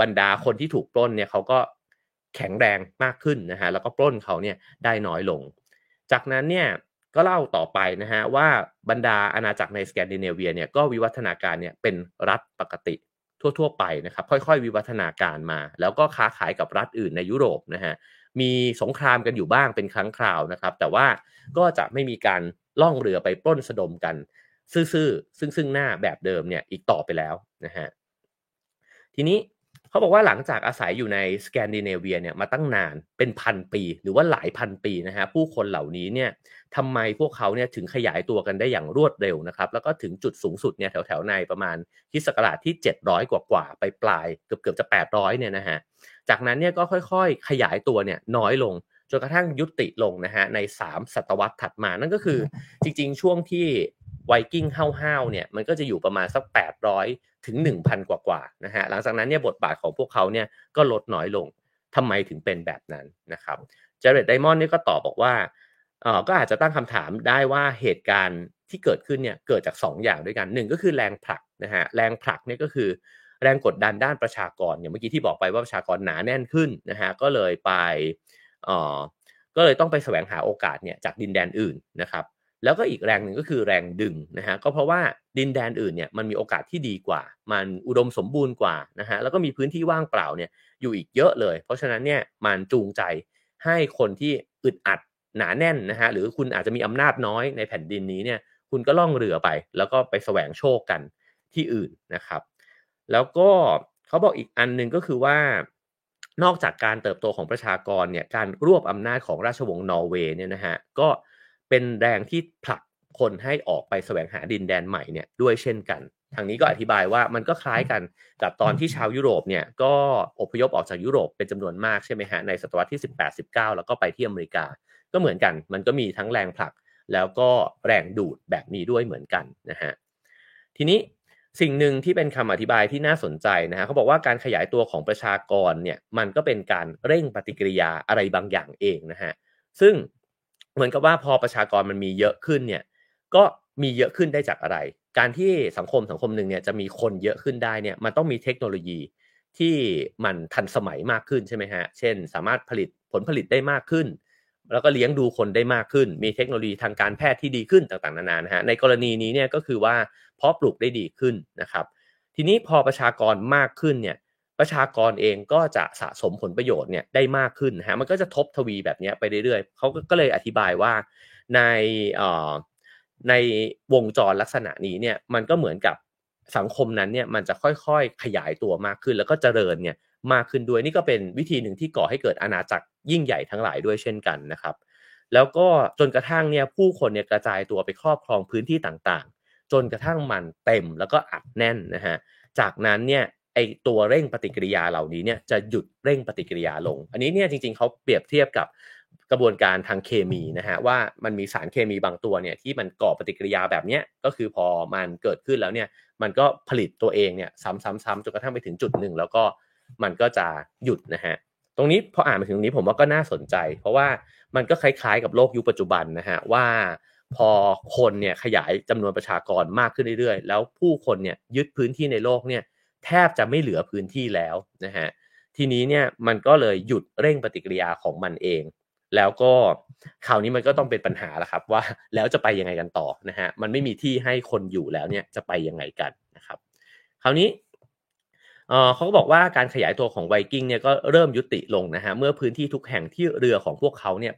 A: บรรดาคนที่ถูกปล้นเนี่ยเขาก็แข็งแรงมากขึ้นนะฮะแล้วก็ปล้นเขาเนี่ยได้น้อยลง จากนั้นเนี่ย ก็เล่าต่อไปนะฮะว่าบรรดาอาณาจักรในสแกนดิเนเวียเนี่ยก็วิวัฒนาการเนี่ยเป็นรัฐปกติทั่ว ๆ ไปนะครับ ค่อยๆ วิวัฒนาการมา แล้วก็ค้าขายกับรัฐอื่นในยุโรปนะฮะมีสงครามกันอยู่บ้างเป็นครั้งคราวนะครับ แต่ว่าก็จะไม่มีการล่องเรือไปปล้นสะดมกัน ซื่อๆซึ่งซึ่งหน้าแบบเดิมเนี่ยอีกต่อไปแล้วนะฮะทีนี้ เขาบอกว่าหลังจากอาศัยอยู่ในสแกนดิเนเวียเนี่ยมาตั้งนานเป็นพันปีหรือว่าหลายพันปีนะฮะผู้คนเหล่านี้เนี่ยทำไมพวกเขาเนี่ยถึงขยายตัวกันได้อย่างรวดเร็วนะครับแล้วก็ถึงจุดสูงสุดเนี่ยแถวๆในประมาณที่ศักราชที่ 700 กว่าๆไปปลายเกือบๆจะ 800เนี่ยนะฮะจากนั้นเนี่ยก็ค่อยๆ ขยายตัวเนี่ยน้อยลงจนกระทั่งยุติลงนะฮะใน 3 ศตวรรษถัดมานั่นก็คือจริงๆ ช่วงที่ ไวกิ้งห้าวๆเนี่ยมันก็จะอยู่ประมาณสัก 800 ถึง 1,000 กว่าๆนะฮะหลังจากนั้นเนี่ยบทบาทของพวกเขาเนี่ยก็ลดน้อยลงทำไมถึงเป็นแบบนั้นนะครับเจเรตไดมอนด์นี่ก็ตอบบอกว่าเออก็อาจจะตั้งคำถามได้ว่าเหตุการณ์ที่เกิดขึ้นเนี่ยเกิดจาก 2 อย่างด้วยกันหนึ่งก็คือแรงผลักนะฮะแรงผลักเนี่ยก็คือแรงกดดันด้านประชากรอย่างเมื่อกี้ที่บอกไปว่าประชากรหนาแน่นขึ้นนะฮะก็เลยไปเออก็เลยต้องไปแสวงหาโอกาสเนี่ยจากดินแดนอื่นนะครับ แล้วก็อีกแรงหนึ่งก็คือแรงดึงนะฮะก็เพราะว่าดินแดนอื่นเนี่ยมันมีโอกาสที่ดีกว่า มันอุดมสมบูรณ์กว่านะฮะแล้วก็มีพื้นที่ว่างเปล่าเนี่ยอยู่อีกเยอะเลย เพราะฉะนั้นเนี่ยมันจูงใจให้คนที่อึดอัดหนาแน่นนะฮะหรือคุณอาจจะมีอำนาจน้อยในแผ่นดินนี้เนี่ยคุณก็ล่องเรือไป แล้วก็ไปแสวงโชคกันที่อื่นนะครับ แล้วก็เขาบอกอีกอันหนึ่งก็คือว่านอกจากการเติบโตของประชากรเนี่ยการรวบอำนาจของราชวงศ์นอร์เวย์เนี่ยนะฮะก็เเป็นแรงที่ผลักคนให้ออกไปแสวงหาดินแดนใหม่เนี่ยด้วยเช่นกัน ทางนี้ก็อธิบายว่ามันก็คล้ายกันกับตอนที่ชาวยุโรปเนี่ยก็อพยพออกจากยุโรปเป็นจำนวนมากใช่ไหมฮะในศตวรรษที่ 18 19 แล้วก็ไปที่อเมริกา ก็เหมือนกัน มันก็มีทั้งแรงผลักแล้วก็แรงดูดแบบนี้ด้วยเหมือนกันนะฮะทีนี้สิ่งหนึ่งที่เป็นคำอธิบายที่น่าสนใจนะฮะเขาบอกว่าการขยายตัวของประชากรเนี่ยมันก็เป็นการเร่งปฏิกิริยาอะไรบางอย่างเองนะฮะซึ่ง เหมือนกับว่าพอประชากรมันมีเยอะขึ้นเนี่ยก็มีเยอะขึ้นได้จากอะไร การที่สังคมสังคมหนึ่งเนี่ยจะมีคนเยอะขึ้นได้เนี่ยมันต้องมีเทคโนโลยีที่มันทันสมัยมากขึ้นใช่ไหมฮะ เช่น สามารถผลิตผลผลิตได้มากขึ้น แล้วก็เลี้ยงดูคนได้มากขึ้น มีเทคโนโลยีทางการแพทย์ที่ดีขึ้นต่างๆนานานะฮะ ในกรณีนี้เนี่ยก็คือว่าเพาะปลูกได้ดีขึ้นนะครับ ทีนี้พอประชากรมากขึ้นเนี่ย ประชากรเองก็จะสะสมผลประโยชน์เนี่ยได้มากขึ้นฮะมันก็จะทบทวีแบบนี้ไปเรื่อยๆเขาก็เลยอธิบายว่าในในวงจรลักษณะนี้เนี่ยมันก็เหมือนกับสังคมนั้นเนี่ยมันจะค่อยๆขยายตัวมากขึ้น แล้วก็เจริญเนี่ยมากขึ้นด้วยนี่ก็เป็นวิธีหนึ่งที่ก่อให้เกิดอาณาจักรยิ่งใหญ่ทั้งหลายด้วยเช่นกันนะครับ แล้วก็จนกระทั่งเนี่ยผู้คนเนี่ยกระจายตัวไปครอบครองพื้นที่ต่างๆ จนกระทั่งมันเต็มแล้วก็อัดแน่นนะฮะจากนั้นเนี่ย ไอตัวเร่งปฏิกิริยาเหล่านี้เนี่ยจะหยุดเร่งปฏิกิริยาลง อันนี้เนี่ยจริงๆเขาเปรียบเทียบกับกระบวนการทางเคมีนะฮะว่ามันมีสารเคมีบางตัวเนี่ยที่มันก่อปฏิกิริยาแบบนี้ก็คือพอมันเกิดขึ้นแล้วเนี่ยมันก็ผลิตตัวเองเนี่ยซ้ำๆๆจนกระทั่งไปถึงจุดหนึ่งแล้วก็มันก็จะหยุดนะฮะตรงนี้พออ่านมาถึงตรงนี้ผมว่าก็น่าสนใจ เพราะว่ามันก็คล้ายๆกับโลกยุคปัจจุบันนะฮะว่าพอคนเนี่ยขยายจำนวนประชากรมากขึ้นเรื่อยๆ แล้วผู้คนเนี่ยยึดพื้นที่ในโลกเนี่ย แทบจะไม่เหลือพื้นที่แล้วนะฮะทีนี้เนี่ยมันก็เลยหยุดเร่งปฏิกิริยาของมันเอง แล้วก็คราวนี้มันก็ต้องเป็นปัญหาแล้วครับว่าแล้วจะไปยังไงกันต่อนะฮะมันไม่มีที่ให้คนอยู่แล้วเนี่ยจะไปยังไงกันนะครับคราวนี้เขาก็บอกว่าการขยายตัวของไวกิ้งเนี่ยก็เริ่มยุติลงนะฮะเมื่อพื้นที่ทุกแห่งที่เรือของพวกเขาเนี่ย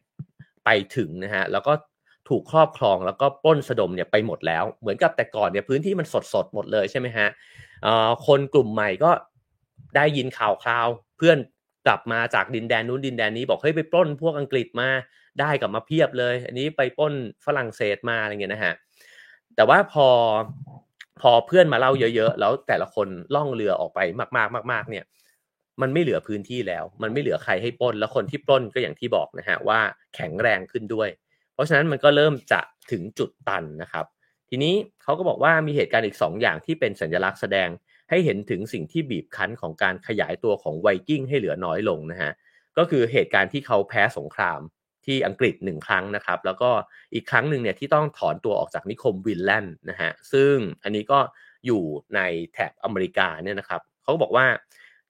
A: ไปถึงนะฮะแล้วก็ถูกครอบครองแล้วก็ปล้นสะดมเนี่ยไปหมดแล้ว เหมือนกับแต่ก่อนเนี่ยพื้นที่มันสดสดหมดเลยใช่ไหมฮะ คนกลุ่มใหม่ก็ได้ยินข่าวคราว เพื่อนกลับมาจากดินแดนนู้นดินแดนนี้บอกเฮ้ยไปปล้นพวกอังกฤษมาได้กลับมาเพียบเลย อันนี้ไปปล้นฝรั่งเศสมาอะไรเงี้ยนะฮะแต่ว่าพอพอเพื่อนมาเล่าเยอะๆ แล้วแต่ละคนล่องเรือออกไปมากๆมาก ๆ เนี่ย มันไม่เหลือพื้นที่แล้ว มันไม่เหลือใครให้ปล้น แล้วคนที่ปล้นก็อย่างที่บอกนะฮะว่าแข็งแรงขึ้นด้วย เพราะฉะนั้นมันก็เริ่มจะถึงจุดตันนะครับ ทีนี้เขาก็บอกว่ามีเหตุการณ์อีก 2 อย่างที่เป็นสัญลักษณ์แสดงให้เห็นถึงสิ่งที่บีบคั้นของการขยายตัวของไวกิ้งให้เหลือน้อยลงนะฮะก็คือเหตุการณ์ที่เขาแพ้สงครามที่อังกฤษหนึ่งครั้งนะครับ แล้วก็อีกครั้งหนึ่งเนี่ยที่ต้องถอนตัวออกจากนิคมวินแลนด์นะฮะซึ่งอันนี้ก็อยู่ในแถบอเมริกาเนี่ยนะครับเขาบอกว่า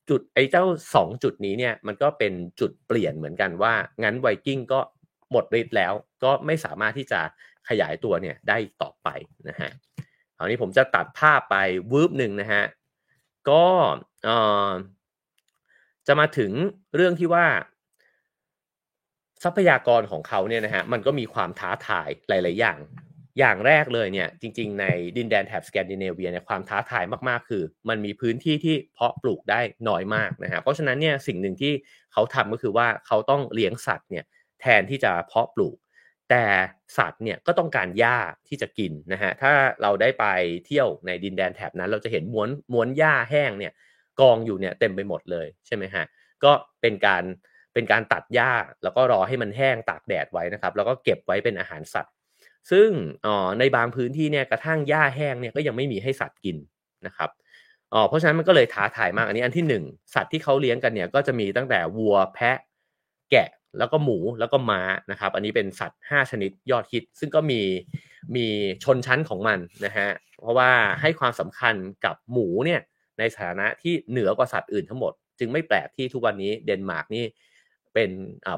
A: จุดไอ้เจ้า 2 จุดนี้เนี่ยมันก็เป็นจุดเปลี่ยนเหมือนกันว่า งั้นไวกิ้งก็ หมดฤทธิ์แล้วก็ไม่สามารถที่จะขยายตัวเนี่ยได้ต่อไปนะฮะคราวนี้ผมจะตัดภาพไปวืบหนึ่งนะฮะก็จะมาถึงเรื่องที่ว่า ทรัพยากรของเขาเนี่ยนะฮะมันก็มีความท้าทายหลาย ๆ อย่าง อย่างแรกเลยเนี่ยจริง ๆ ในดินแดนแถบสแกนดิเนเวียเนี่ยความท้าทายมาก ๆ คือ มันมีพื้นที่ที่เพาะปลูกได้น้อยมากนะฮะเพราะฉะนั้นเนี่ยสิ่งหนึ่งที่เขาทำก็คือว่าเขาต้องเลี้ยงสัตว์เนี่ย แทนที่จะเพาะปลูก แต่สัตว์เนี่ยก็ต้องการหญ้าที่จะกินนะฮะถ้าเราได้ไปเที่ยวในดินแดนแถบนั้น เราจะเห็นม้วนม้วนหญ้าแห้งเนี่ยกองอยู่เนี่ยเต็มไปหมดเลยใช่ไหมฮะก็เป็นการเป็นการตัดหญ้าแล้วก็รอให้มันแห้งตากแดดไว้นะครับ แล้วก็เก็บไว้เป็นอาหารสัตว์ ซึ่งอ๋อในบางพื้นที่เนี่ยกระทั่งหญ้าแห้งเนี่ยก็ยังไม่มีให้สัตว์กินนะครับอ๋อเพราะฉะนั้นมันก็เลยท้าทายมากอันนี้อันที่หนึ่งสัตว์ที่เขาเลี้ยงกันเนี่ยก็จะมีตั้งแต่วัวแพะ แกะ แล้วก็หมูแล้วก็ม้านะครับ อันนี้เป็นสัตว์ 5 ชนิดยอดฮิต ซึ่งก็มีมีชนชั้นของมันนะฮะเพราะว่าให้ความสำคัญกับหมูเนี่ยในฐานะที่เหนือกว่าสัตว์อื่นทั้งหมด จึงไม่แปลกที่ทุกวันนี้เดนมาร์กนี่เป็น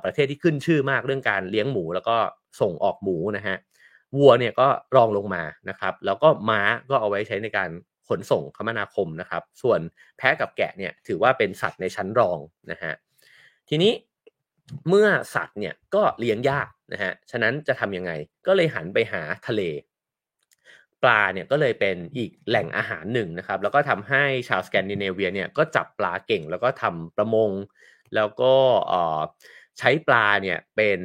A: ประเทศที่ขึ้นชื่อมากเรื่องการเลี้ยงหมูแล้วก็ส่งออกหมูนะฮะวัวเนี่ยก็รองลงมานะครับ แล้วก็ม้าก็เอาไว้ใช้ในการขนส่งคมนาคมนะครับ ส่วนแพะกับแกะเนี่ยถือว่าเป็นสัตว์ในชั้นรองนะฮะทีนี้ เมื่อสัตว์เนี่ยก็เลี้ยงยากนะฮะฉะนั้นจะทำยังไงก็เลยหันไปหาทะเล ปลาเนี่ยก็เลยเป็นอีกแหล่งอาหารหนึ่งนะครับ แล้วก็ทำให้ชาวสแกนดิเนเวียเนี่ยก็จับปลาเก่งแล้วก็ทำประมง แล้วก็ใช้ปลาเนี่ยเป็น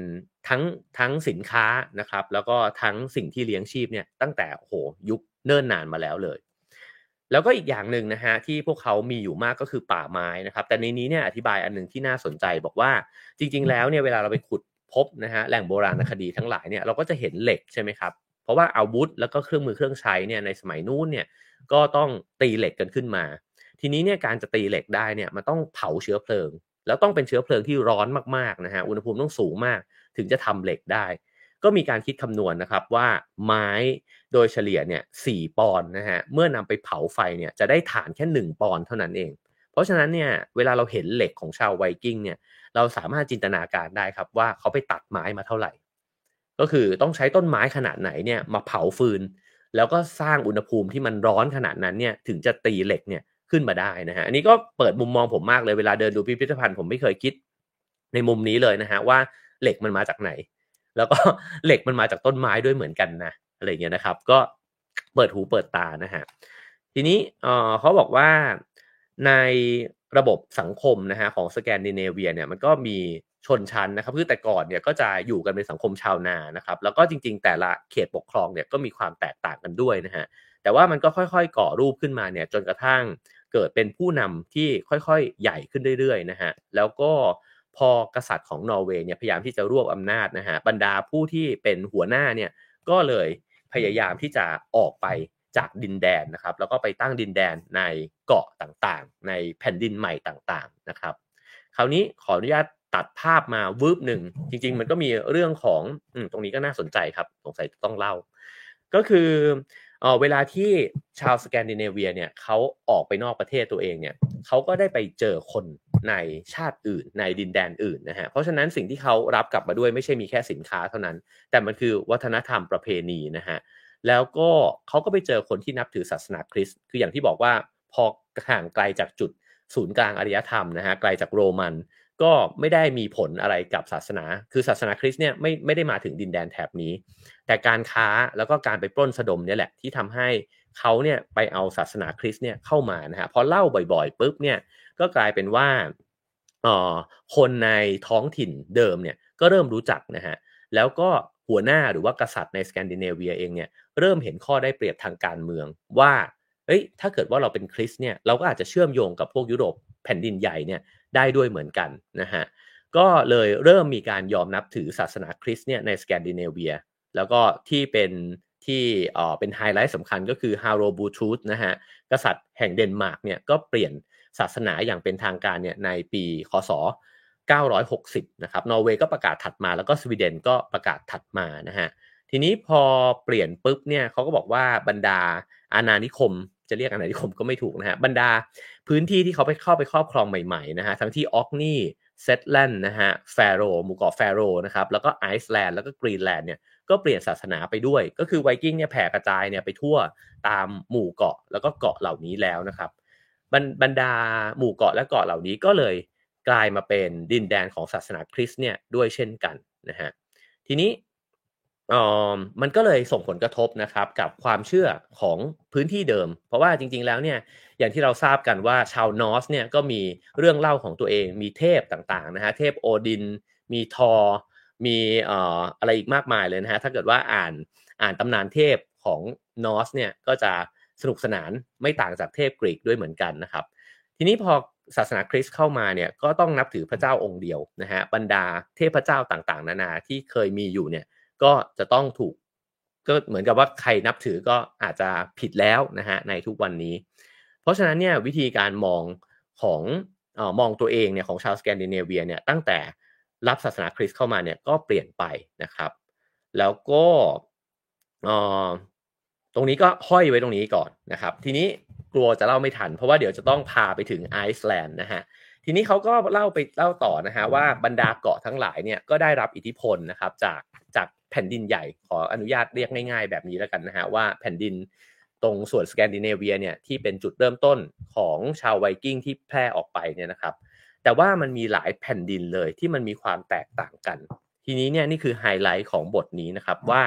A: ทั้งทั้งสินค้านะครับ แล้วก็ทั้งสิ่งที่เลี้ยงชีพเนี่ยตั้งแต่โหยุคเนิ่นนานมาแล้วเลย แล้วก็อีกอย่างหนึ่งนะฮะที่พวกเขามีอยู่มากก็คือป่าไม้นะครับ แต่ในนี้เนี่ยอธิบายอันหนึ่งที่น่าสนใจบอกว่าจริง ๆ แล้วเนี่ยเวลาเราไปขุดพบนะฮะแหล่งโบราณคดีทั้งหลายเนี่ยเราก็จะเห็นเหล็กใช่ไหมครับเพราะว่าอาวุธแล้วก็เครื่องมือเครื่องใช้เนี่ยในสมัยนู้นเนี่ยก็ต้องตีเหล็กกันขึ้นมา ทีนี้เนี่ยการจะตีเหล็กได้เนี่ยมันต้องเผาเชื้อเพลิง แล้วต้องเป็นเชื้อเพลิงที่ร้อนมากๆนะฮะอุณหภูมิต้องสูงมาก ถึงจะทำเหล็กได้ ก็มีการคิดคำนวณนะครับว่าไม้โดยเฉลี่ยเนี่ยสี่ปอนด์นะฮะเมื่อนำไปเผาไฟเนี่ยจะได้ฐานแค่ 1 ปอนด์เท่านั้นเอง เพราะฉะนั้นเนี่ยเวลาเราเห็นเหล็กของชาวไวกิ้งเนี่ยเราสามารถจินตนาการได้ครับว่าเขาไปตัดไม้มาเท่าไหร่ ก็คือต้องใช้ต้นไม้ขนาดไหนเนี่ยมาเผาฟืน แล้วก็สร้างอุณหภูมิที่มันร้อนขนาดนั้นเนี่ยถึงจะตีเหล็กเนี่ยขึ้นมาได้นะฮะอันนี้ก็เปิดมุมมองผมมากเลยเวลาเดินดูพิพิธภัณฑ์ผมไม่เคยคิดในมุมนี้เลยนะฮะว่าเหล็กมันมาจากไหน แล้วก็เหล็กมันมาจากต้นไม้ด้วยเหมือนกันนะอะไรเงี้ยนะครับ ก็เปิดหูเปิดตานะฮะทีนี้เขาบอกว่าในระบบสังคมนะฮะของสแกนดิเนเวียเนี่ยมันก็มีชนชั้นนะครับคือแต่ก่อนเนี่ยก็จะอยู่กันเป็นสังคมชาวนานะครับ แล้วก็จริง ๆ แต่ละเขตปกครองเนี่ยก็มีความแตกต่างกันด้วยนะฮะแต่ว่ามันก็ค่อยๆ ก่อรูปขึ้นมาเนี่ยจนกระทั่งเกิดเป็นผู้นำที่ค่อยๆ ใหญ่ขึ้นเรื่อยๆนะฮะแล้วก็ พอกษัตริย์ของนอร์เวย์เนี่ยพยายามที่จะรวบอำนาจนะฮะบรรดาผู้ที่เป็นหัวหน้าเนี่ยก็เลยพยายามที่จะออกไปจากดินแดนนะครับ แล้วก็ไปตั้งดินแดนในเกาะต่างๆ ในแผ่นดินใหม่ต่างๆนะครับ คราวนี้ขออนุญาตตัดภาพมาวืบหนึ่งจริง ๆ มันก็มีเรื่องของอตรงนี้ก็น่าสนใจครับสงสัยต้องเล่า ก็คือเออเวลาที่ชาวสแกนดิเนเวียเนี่ยเขาออกไปนอกประเทศตัวเองเนี่ยเขาก็ได้ไปเจอคน ในชาติอื่น ในดินแดนอื่นนะฮะเพราะฉะนั้นสิ่งที่เขารับกลับมาด้วยไม่ใช่มีแค่สินค้าเท่านั้น แต่มันคือวัฒนธรรมประเพณีนะฮะแล้วก็เขาก็ไปเจอคนที่นับถือศาสนาคริสต์คืออย่างที่บอกว่าพอห่างไกลจากจุดศูนย์กลางอารยธรรมนะฮะไกลจากโรมันก็ไม่ได้มีผลอะไรกับศาสนา คือศาสนาคริสต์เนี่ยไม่ไม่ได้มาถึงดินแดนแถบนี้ แต่การค้าแล้วก็การไปปล้นสะดมเนี่ยแหละที่ทำให้เขาเนี่ยไปเอาศาสนาคริสต์เนี่ยเข้ามานะฮะพอเล่าบ่อยๆปุ๊บเนี่ย ก็กลายเป็นว่าออคนในท้องถิ่นเดิมเนี่ยก็เริ่มรู้จักนะฮะแล้วก็หัวหน้าหรือว่ากษัตริย์ในสแกนดิเนเวียเองเนี่ยเริ่มเห็นข้อได้เปรียบทางการเมืองว่าเอ้ยถ้าเกิดว่าเราเป็นคริสเนี่ยเราก็อาจจะเชื่อมโยงกับพวกยุโรปแผ่นดินใหญ่เนี่ยได้ด้วยเหมือนกันนะฮะก็เลยเริ่มมีการยอมนับถือศาสนาคริสต์เนี่ยในสแกนดิเนเวีย แล้วก็ที่เป็นที่เออเป็นไฮไลท์สำคัญก็คือฮาโรลด์บลูทูธนะฮะกษัตริย์แห่งเดนมาร์กเนี่ยก็เปลี่ยน ศาสนาอย่างเป็นทางการเนี่ยในปีคศ 960 นะครับ นอร์เวย์ก็ประกาศถัดมาแล้วก็สวีเดนก็ประกาศถัดมานะฮะ ทีนี้พอเปลี่ยนปุ๊บเนี่ยเขาก็บอกว่าบรรดาอาณานิคม จะเรียกอาณานิคมก็ไม่ถูกนะฮะ บรรดาพื้นที่ที่เขาไปเข้าไปครอบครองใหม่ๆนะฮะ ทั้งที่ออร์กนีย์เชตแลนด์นะฮะ แฟโรหมู่เกาะแฟโรนะครับ แล้วก็ไอซ์แลนด์ แล้วก็กรีนแลนด์เนี่ยก็เปลี่ยนศาสนาไปด้วย ก็คือไวกิ้งเนี่ยแผ่กระจายเนี่ยไปทั่วตามหมู่เกาะแล้วก็เกาะเหล่านี้แล้วนะครับ บรรดาหมู่เกาะและเกาะเหล่านี้ก็เลยกลายมาเป็นดินแดนของศาสนาคริสต์เนี่ยด้วยเช่นกันนะฮะทีนี้อ๋อมันก็เลยส่งผลกระทบนะครับกับความเชื่อของพื้นที่เดิม เพราะว่าจริง ๆ แล้วเนี่ยอย่างที่เราทราบกันว่าชาวนอสเนี่ยก็มีเรื่องเล่าของตัวเอง มีเทพต่างๆนะฮะเทพโอดิน มีทอมีเอ่ออะไรอีกมากมายเลยนะฮะถ้าเกิดว่าอ่านอ่านตำนานเทพของนอสเนี่ยก็จะ สนุกสนานไม่ต่างจากเทพกรีกด้วยเหมือนกันนะครับ ทีนี้พอศาสนาคริสต์เข้ามาเนี่ยก็ต้องนับถือพระเจ้าองค์เดียวนะฮะบรรดาเทพเจ้าต่างๆ นานาที่เคยมีอยู่เนี่ยก็จะต้องถูกก็เหมือนกับว่าใครนับถือก็อาจจะผิดแล้วนะฮะในทุกวันนี้ เพราะฉะนั้นเนี่ยวิธีการมองของเออมองตัวเองเนี่ยของชาวสแกนดิเนเวียเนี่ยตั้งแต่รับศาสนาคริสต์เข้ามาเนี่ยก็เปลี่ยนไปนะครับ แล้วก็ ตรงนี้ก็ห้อยไว้ตรงนี้ก่อนนะครับ ทีนี้กลัวจะเล่าไม่ทัน เพราะว่าเดี๋ยวจะต้องพาไปถึงไอซ์แลนด์นะฮะทีนี้เขาก็เล่าไปเล่าต่อนะฮะว่าบรรดาเกาะทั้งหลายเนี่ยก็ได้รับอิทธิพลนะครับจากจากแผ่นดินใหญ่ขออนุญาตเรียกง่าย ๆ แบบนี้แล้วกันนะฮะว่าแผ่นดินตรงส่วนสแกนดิเนเวียเนี่ยที่เป็นจุดเริ่มต้นของชาวไวกิ้งที่แพร่ออกไปเนี่ยนะครับ แต่ว่ามันมีหลายแผ่นดินเลยที่มันมีความแตกต่างกัน ทีนี้เนี่ยนี่คือไฮไลท์ของบทนี้นะครับว่า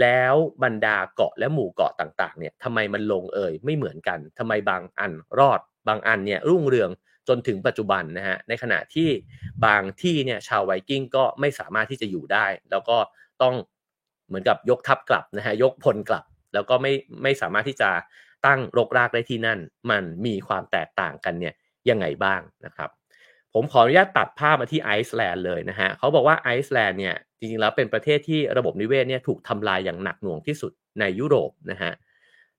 A: แล้วบรรดาเกาะและหมู่เกาะต่างๆเนี่ยทำไมมันลงเอยไม่เหมือนกันทำไมบางอันรอด บางอันเนี่ยรุ่งเรืองจนถึงปัจจุบันนะฮะในขณะที่บางที่เนี่ยชาวไวกิ้งก็ไม่สามารถที่จะอยู่ได้ แล้วก็ต้องเหมือนกับยกทัพกลับนะฮะยกพลกลับ แล้วก็ไม่ไม่สามารถที่จะตั้งรกรากได้ที่นั่น มันมีความแตกต่างกันเนี่ยยังไงบ้างนะครับ ผมขออนุญาตตัดภาพมาที่ไอซ์แลนด์เลยนะฮะเขาบอกว่าไอซ์แลนด์เนี่ยจริงๆแล้วเป็นประเทศที่ระบบนิเวศเนี่ยถูกทำลายอย่างหนักหน่วงที่สุดในยุโรปนะฮะ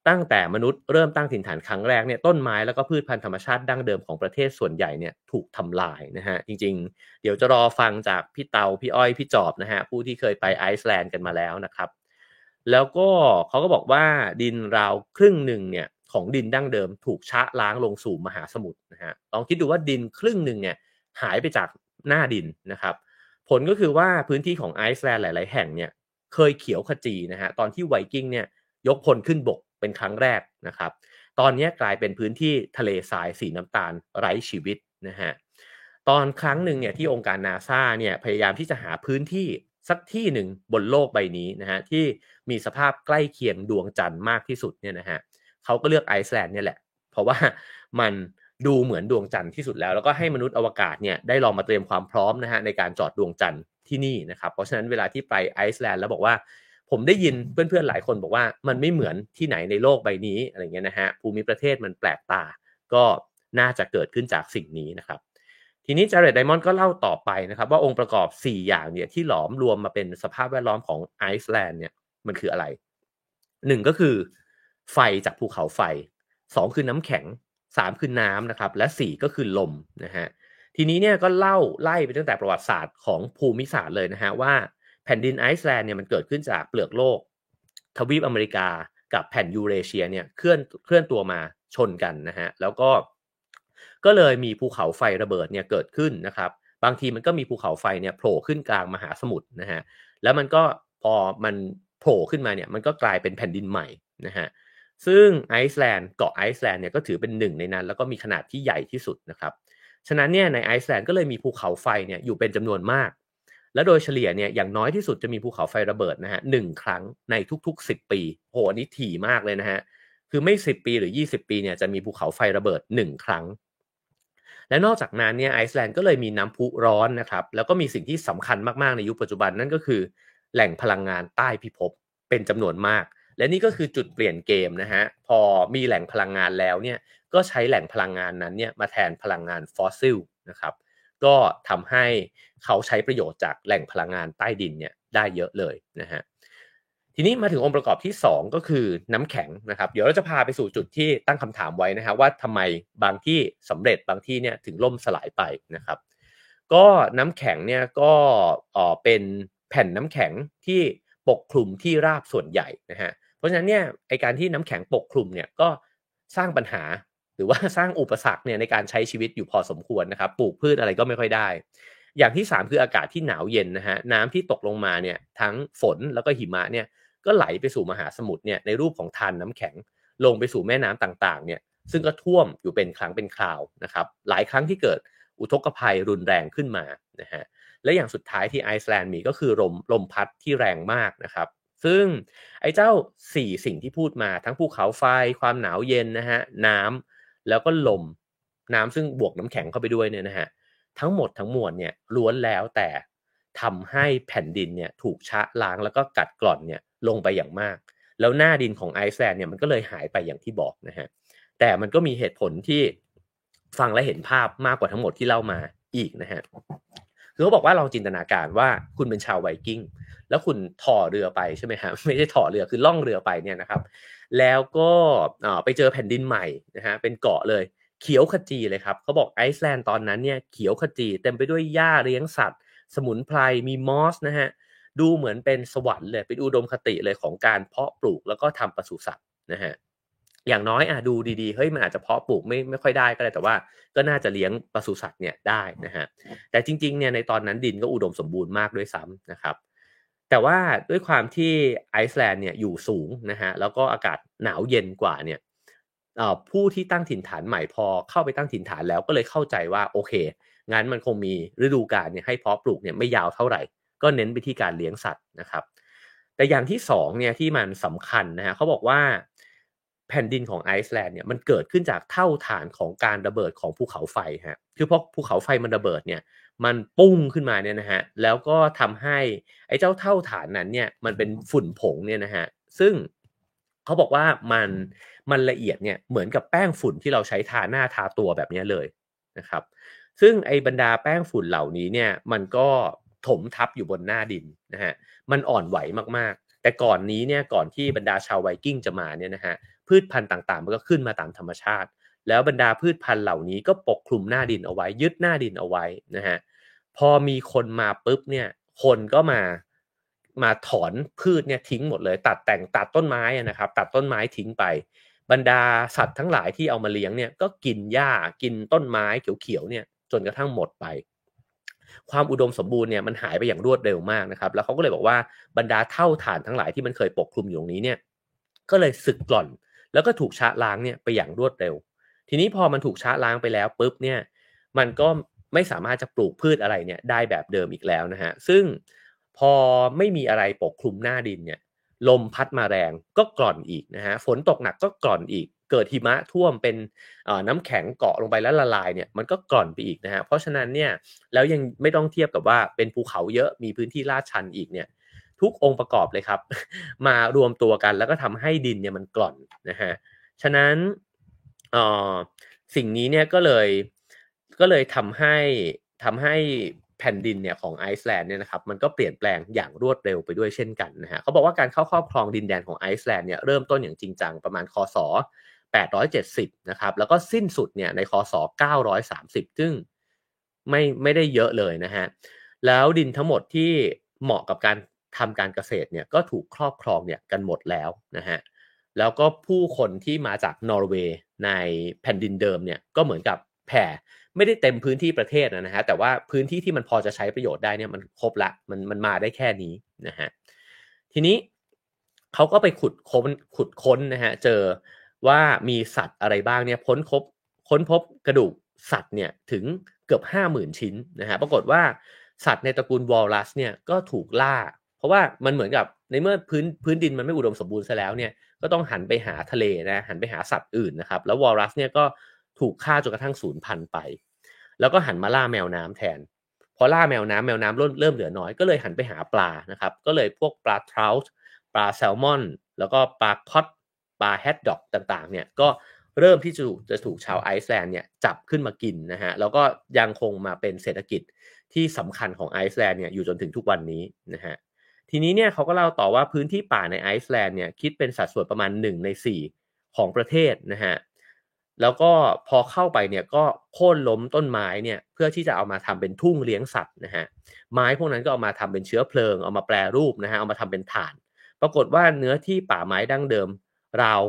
A: ตั้งแต่มนุษย์เริ่มตั้งถิ่นฐานครั้งแรกเนี่ยต้นไม้แล้วก็พืชพันธุ์ธรรมชาติดั้งเดิมของประเทศส่วนใหญ่เนี่ยถูกทำลายนะฮะจริงๆ เดี๋ยวจะรอฟังจากพี่เตาพี่อ้อยพี่จอบนะฮะผู้ที่เคยไปไอซ์แลนด์กันมาแล้วนะครับ แล้วก็เขาก็บอกว่าดินราวครึ่งหนึ่งเนี่ย ของดินดั้งเดิมถูกชะล้างลงสู่มหาสมุทรนะฮะลองคิดดูว่าดินครึ่งหนึ่งเนี่ยหายไปจากหน้าดินนะครับ ผลก็คือว่าพื้นที่ของไอซ์แลนด์หลาย ๆ แห่งเนี่ยเคยเขียวขจีนะฮะตอนที่ไวกิ้งเนี่ยยกพลขึ้นบกเป็นครั้งแรกนะครับ ตอนนี้กลายเป็นพื้นที่ทะเลทรายสีน้ำตาลไร้ชีวิตนะฮะตอนครั้งหนึ่งเนี่ยที่องค์การนาซาเนี่ยพยายามที่จะหาพื้นที่สักที่หนึ่งบนโลกใบนี้นะฮะที่มีสภาพใกล้เคียงดวงจันทร์มากที่สุดเนี่ยนะฮะ เขาก็เลือกไอซ์แลนด์เนี่ยแหละ เพราะว่ามันดูเหมือนดวงจันทร์ที่สุดแล้ว แล้วก็ให้มนุษย์อวกาศเนี่ยได้ลองมาเตรียมความพร้อมนะฮะในการจอดดวงจันทร์ที่นี่นะครับเพราะฉะนั้นเวลาที่ไปไอซ์แลนด์แล้วบอกว่า ผมได้ยินเพื่อนๆหลายคนบอกว่ามันไม่เหมือนที่ไหนในโลกใบนี้อะไรเงี้ยนะฮะภูมิประเทศมันแปลกตา ก็น่าจะเกิดขึ้นจากสิ่งนี้นะครับทีนี้จาเร็ดไดมอนด์ก็เล่าต่อไปนะครับ ว่าองค์ประกอบ 4 อย่างเนี่ยที่หลอมรวมมาเป็นสภาพแวดล้อมของไอซ์แลนด์เนี่ยมันคืออะไรหนึ่งก็คือ ไฟจากภูเขาไฟสองคือน้ำแข็งสามคือน้ำนะครับ และสี่ก็คือลมนะฮะทีนี้เนี่ยก็เล่าไล่ไปตั้งแต่ประวัติศาสตร์ของภูมิศาสตร์เลยนะฮะว่าแผ่นดินไอซ์แลนด์เนี่ยมันเกิดขึ้นจากเปลือกโลก ทวีปอเมริกากับแผ่นยูเรเชียเนี่ยเคลื่อนเคลื่อนตัวมาชนกันนะฮะแล้วก็ก็เลยมีภูเขาไฟระเบิดเนี่ยเกิดขึ้นนะครับบางทีมันก็มีภูเขาไฟเนี่ยโผล่ขึ้นกลางมหาสมุทรนะฮะแล้วมันก็พอมันโผล่ขึ้นมาเนี่ยมันก็กลายเป็นแผ่นดินใหม่นะฮะ ซึ่งไอซ์แลนด์เกาะไอซ์แลนด์เนี่ยก็ถือเป็นหนึ่งในนั้น แล้วก็มีขนาดที่ใหญ่ที่สุดนะครับฉะนั้นเนี่ยในไอซ์แลนด์ก็เลยมีภูเขาไฟเนี่ยอยู่เป็นจำนวนมาก และโดยเฉลี่ยเนี่ยอย่างน้อยที่สุดจะมีภูเขาไฟระเบิดนะฮะหนึ่งครั้งในทุกๆ 10 ปีโหอันนี้ถี่มากเลยนะฮะคือไม่ 10 ปีหรือ 20 ปีเนี่ยจะมีภูเขาไฟระเบิด 1 ครั้ง และนอกจากนั้นเนี่ยไอซ์แลนด์ก็เลยมีน้ำพุร้อนนะครับแล้วก็มีสิ่งที่สำคัญมากๆในยุคปัจจุบันนั่นก็คือ แหล่งพลังงานใต้พิภพเป็นจำนวนมาก และนี่ก็คือจุดเปลี่ยนเกมนะฮะพอมีแหล่งพลังงานแล้วเนี่ยก็ใช้แหล่งพลังงานนั้นเนี่ยมาแทนพลังงานฟอสซิลนะครับก็ทำให้เขาใช้ประโยชน์จากแหล่งพลังงานใต้ดินเนี่ยได้เยอะเลยนะฮะทีนี้มาถึงองค์ประกอบที่ 2 ก็คือน้ำแข็งนะครับ เดี๋ยวเราจะพาไปสู่จุดที่ตั้งคำถามไว้นะฮะว่าทำไมบางที่สำเร็จบางที่เนี่ยถึงล่มสลายไปนะครับ ก็น้ำแข็งเนี่ยก็เป็นแผ่นน้ำแข็งที่ปกคลุมที่ราบส่วนใหญ่นะฮะ เพราะฉะนั้นเนี่ยไอการที่น้ำแข็งปกคลุมเนี่ยก็สร้างปัญหาหรือว่าสร้างอุปสรรคเนี่ยในการใช้ชีวิตอยู่พอสมควรนะครับ ปลูกพืชอะไรก็ไม่ค่อยได้ อย่างที่ 3 คืออากาศที่หนาวเย็นนะฮะน้ำที่ตกลงมาเนี่ยทั้งฝนแล้วก็หิมะเนี่ยก็ไหลไปสู่มหาสมุทรเนี่ยในรูปของทานน้ำแข็งลงไปสู่แม่น้ำต่างๆเนี่ยซึ่งก็ท่วมอยู่เป็นครั้งเป็นคราวนะครับหลายครั้งที่เกิดอุทกภัยรุนแรงขึ้นมานะฮะและอย่างสุดท้ายที่ไอซ์แลนด์มีก็คือลมลมพัดที่แรงมากนะครับ ซึ่งไอ้เจ้า 4 สิ่งที่พูดมาทั้งภูเขาไฟความหนาวเย็นนะฮะน้ำแล้วก็ลม น้ำซึ่งบวกน้ำแข็งเข้าไปด้วยเนี่ยนะฮะทั้งหมดทั้งมวลเนี่ยล้วนแล้วแต่ทำให้แผ่นดินเนี่ยถูกชะล้างแล้วก็กัดกร่อนเนี่ยลงไปอย่างมาก แล้วหน้าดินของไอซ์แลนด์เนี่ยมันก็เลยหายไปอย่างที่บอกนะฮะแต่มันก็มีเหตุผลที่ฟังและเห็นภาพมากกว่าทั้งหมดที่เล่ามาอีกนะฮะ คือเขาบอกว่าลองจินตนาการว่าคุณเป็นชาวไวกิ้งแล้วคุณถ่อเรือไปใช่ไหมฮะไม่ใช่ถ่อเรือคือล่องเรือไปเนี่ยนะครับแล้วก็ไปเจอแผ่นดินใหม่นะฮะเป็นเกาะเลยเขียวขจีเลยครับเขาบอกไอซ์แลนด์ตอนนั้นเนี่ยเขียวขจีเต็มไปด้วยหญ้าเลี้ยงสัตว์ สมุนไพรมีมอสนะฮะดูเหมือนเป็นสวรรค์เลยเป็นอุดมคติเลยของการเพาะปลูกแล้วก็ทำปศุสัตว์นะฮะ อย่างน้อยอะดูดีๆเฮ้ยมันอาจจะเพาะปลูกไม่ไม่ค่อยได้ก็ได้แต่ว่า ก็น่าจะเลี้ยงปศุสัตว์เนี่ยได้นะฮะแต่จริงๆเนี่ยในตอนนั้นดินก็อุดมสมบูรณ์มากด้วยซ้ำนะครับ แต่ว่าด้วยความที่ไอซ์แลนด์เนี่ยอยู่สูงนะฮะแล้วก็อากาศหนาวเย็นกว่าเนี่ยผู้ที่ตั้งถิ่นฐานใหม่พอเข้าไปตั้งถิ่นฐานแล้วก็เลยเข้าใจว่าโอเคงั้นมันคงมีฤดูกาลเนี่ยให้เพาะปลูกเนี่ยไม่ยาวเท่าไหร่ ก็เน้นไปที่การเลี้ยงสัตว์นะครับ แต่อย่างที่สองเนี่ยที่มันสำคัญนะฮะเขาบอกว่า แผ่นดินของไอซ์แลนด์เนี่ยมันเกิดขึ้นจากเถ้าถ่านของการระเบิดของภูเขาไฟฮะคือพอภูเขาไฟมันระเบิดเนี่ยมันปุ้งขึ้นมาเนี่ยนะฮะแล้วก็ทำให้ไอ้เจ้าเท่าฐานนั้นเนี่ยมันเป็นฝุ่นผงเนี่ยนะฮะซึ่งเขาบอกว่ามันมันละเอียดเนี่ยเหมือนกับแป้งฝุ่นที่เราใช้ทาหน้าทาตัวแบบนี้เลยนะครับซึ่งไอ้บรรดาแป้งฝุ่นเหล่านี้เนี่ยมันก็ถมทับอยู่บนหน้าดินนะฮะมันอ่อนไหวมากๆ แต่ก่อนนี้เนี่ยก่อนที่บรรดาชาวไวกิ้งจะมาเนี่ยนะฮะ พืชพันธุ์ต่างๆ มันก็ขึ้นมาตามธรรมชาติ แล้วบรรดาพืชพันธุ์เหล่านี้ก็ปกคลุมหน้าดินเอาไว้ ยึดหน้าดินเอาไว้นะฮะพอมีคนมาปุ๊บเนี่ยคนก็มามาถอนพืชเนี่ยทิ้งหมดเลย ตัดแต่งตัดต้นไม้นะครับ ตัดต้นไม้ทิ้งไป บรรดาสัตว์ทั้งหลายที่เอามาเลี้ยงเนี่ยก็กินหญ้ากินต้นไม้เขียวๆเนี่ยจนกระทั่งหมดไป ความอุดมสมบูรณ์เนี่ยมันหายไปอย่างรวดเร็วมากนะครับ แล้วเขาก็เลยบอกว่าบรรดาเท่าฐานทั้งหลายที่มันเคยปกคลุมอยู่ตรงนี้เนี่ยก็เลยสึกกร่อน แล้วก็ถูกชะล้างเนี่ยไปอย่างรวดเร็ว ทีนี้พอมันถูกชะล้างไปแล้วปุ๊บเนี่ยมันก็ไม่สามารถจะปลูกพืชอะไรเนี่ยได้แบบเดิมอีกแล้วนะฮะซึ่งพอไม่มีอะไรปกคลุมหน้าดินเนี่ยลมพัดมาแรงก็กร่อนอีกนะฮะฝนตกหนักก็กร่อนอีก เกิดหิมะท่วมเป็นน้ำแข็งเกาะลงไปแล้วละลายเนี่ยมันก็กร่อนไปอีกนะฮะเพราะฉะนั้นเนี่ยแล้วยังไม่ต้องเทียบกับว่าเป็นภูเขาเยอะมีพื้นที่ลาดชันอีกเนี่ย ทุกองค์ประกอบเลยครับ มารวมตัวกันแล้วก็ทำให้ดินเนี่ยมันกร่อนนะฮะฉะนั้นสิ่งนี้เนี่ยก็เลยก็เลยทำให้ทำให้แผ่นดินเนี่ยของไอซ์แลนด์เนี่ยนะครับมันก็เปลี่ยนแปลงอย่างรวดเร็วไปด้วยเช่นกันนะฮะเขาบอกว่าการเข้าครอบครองดินแดนของไอซ์แลนด์เนี่ยเริ่มต้นอย่างจริงจังประมาณคศ870นะครับแล้วก็สิ้นสุดเนี่ยในคศ930 ซึ่งไม่ไม่ได้เยอะเลยนะฮะแล้วดินทั้งหมดที่เหมาะกับการ ทำการเกษตรเนี่ยก็ถูกครอบครองเนี่ยกันหมดแล้วนะฮะแล้วก็ผู้คนที่มาจากนอร์เวย์ในแผ่นดินเดิมเนี่ยก็เหมือนกับแผ่ไม่ได้เต็มพื้นที่ประเทศนะฮะแต่ว่าพื้นที่ที่มันพอจะใช้ประโยชน์ได้เนี่ยมันครบละมันมันมาได้แค่นี้นะฮะทีนี้เขาก็ไปขุดค้นขุดค้นนะฮะเจอว่ามีสัตว์อะไรบ้างเนี่ยพ้นคบค้นพบกระดูกสัตว์เนี่ยถึงเกือบห้าหมื่นชิ้นนะฮะปรากฏว่าสัตว์ในตระกูลวอลลัสเนี่ยก็ถูกล่า เพราะว่ามันเหมือนกับในเมื่อพื้นพื้นดินมันไม่อุดมสมบูรณ์ซะแล้วเนี่ยก็ต้องหันไปหาทะเลนะหันไปหาสัตว์อื่นนะครับ แล้ววอลลัสเนี่ยก็ถูกฆ่าจนกระทั่งสูญพันธุ์ไป แล้วก็หันมาล่าแมวน้ำแทนพอล่าแมวน้ำแมวน้ำเริ่มเริ่มเหลือน้อยก็เลยหันไปหาปลานะครับ ก็เลยพวกปลาทราวส์ปลาแซลมอน แล้วก็ปลาค็อดปลาแฮดด็อกต่างๆเนี่ยก็เริ่มที่จะจะถูกชาวไอซ์แลนด์เนี่ยจับขึ้นมากินนะฮะแล้วก็ยังคงมาเป็นเศรษฐกิจที่สำคัญของไอซ์แลนด์เนี่ยอยู่จนถึงทุกวันนี้นะฮะ ทีนี้เนี่ยเขาก็เล่าต่อว่าพื้นที่ป่าในไอซ์แลนด์เนี่ยคิดเป็นสัดส่วนประมาณ 1 ใน 4 ของประเทศนะฮะแล้วก็พอเข้าไปเนี่ยก็โค่นล้มต้นไม้เนี่ยเพื่อที่จะเอามาทำเป็นทุ่งเลี้ยงสัตว์นะฮะไม้พวกนั้นก็เอามาทำเป็นเชื้อเพลิงเอามาแปรรูปนะฮะเอามาทำเป็นถ่าน ปรากฏว่าเนื้อที่ป่าไม้ดั้งเดิมราว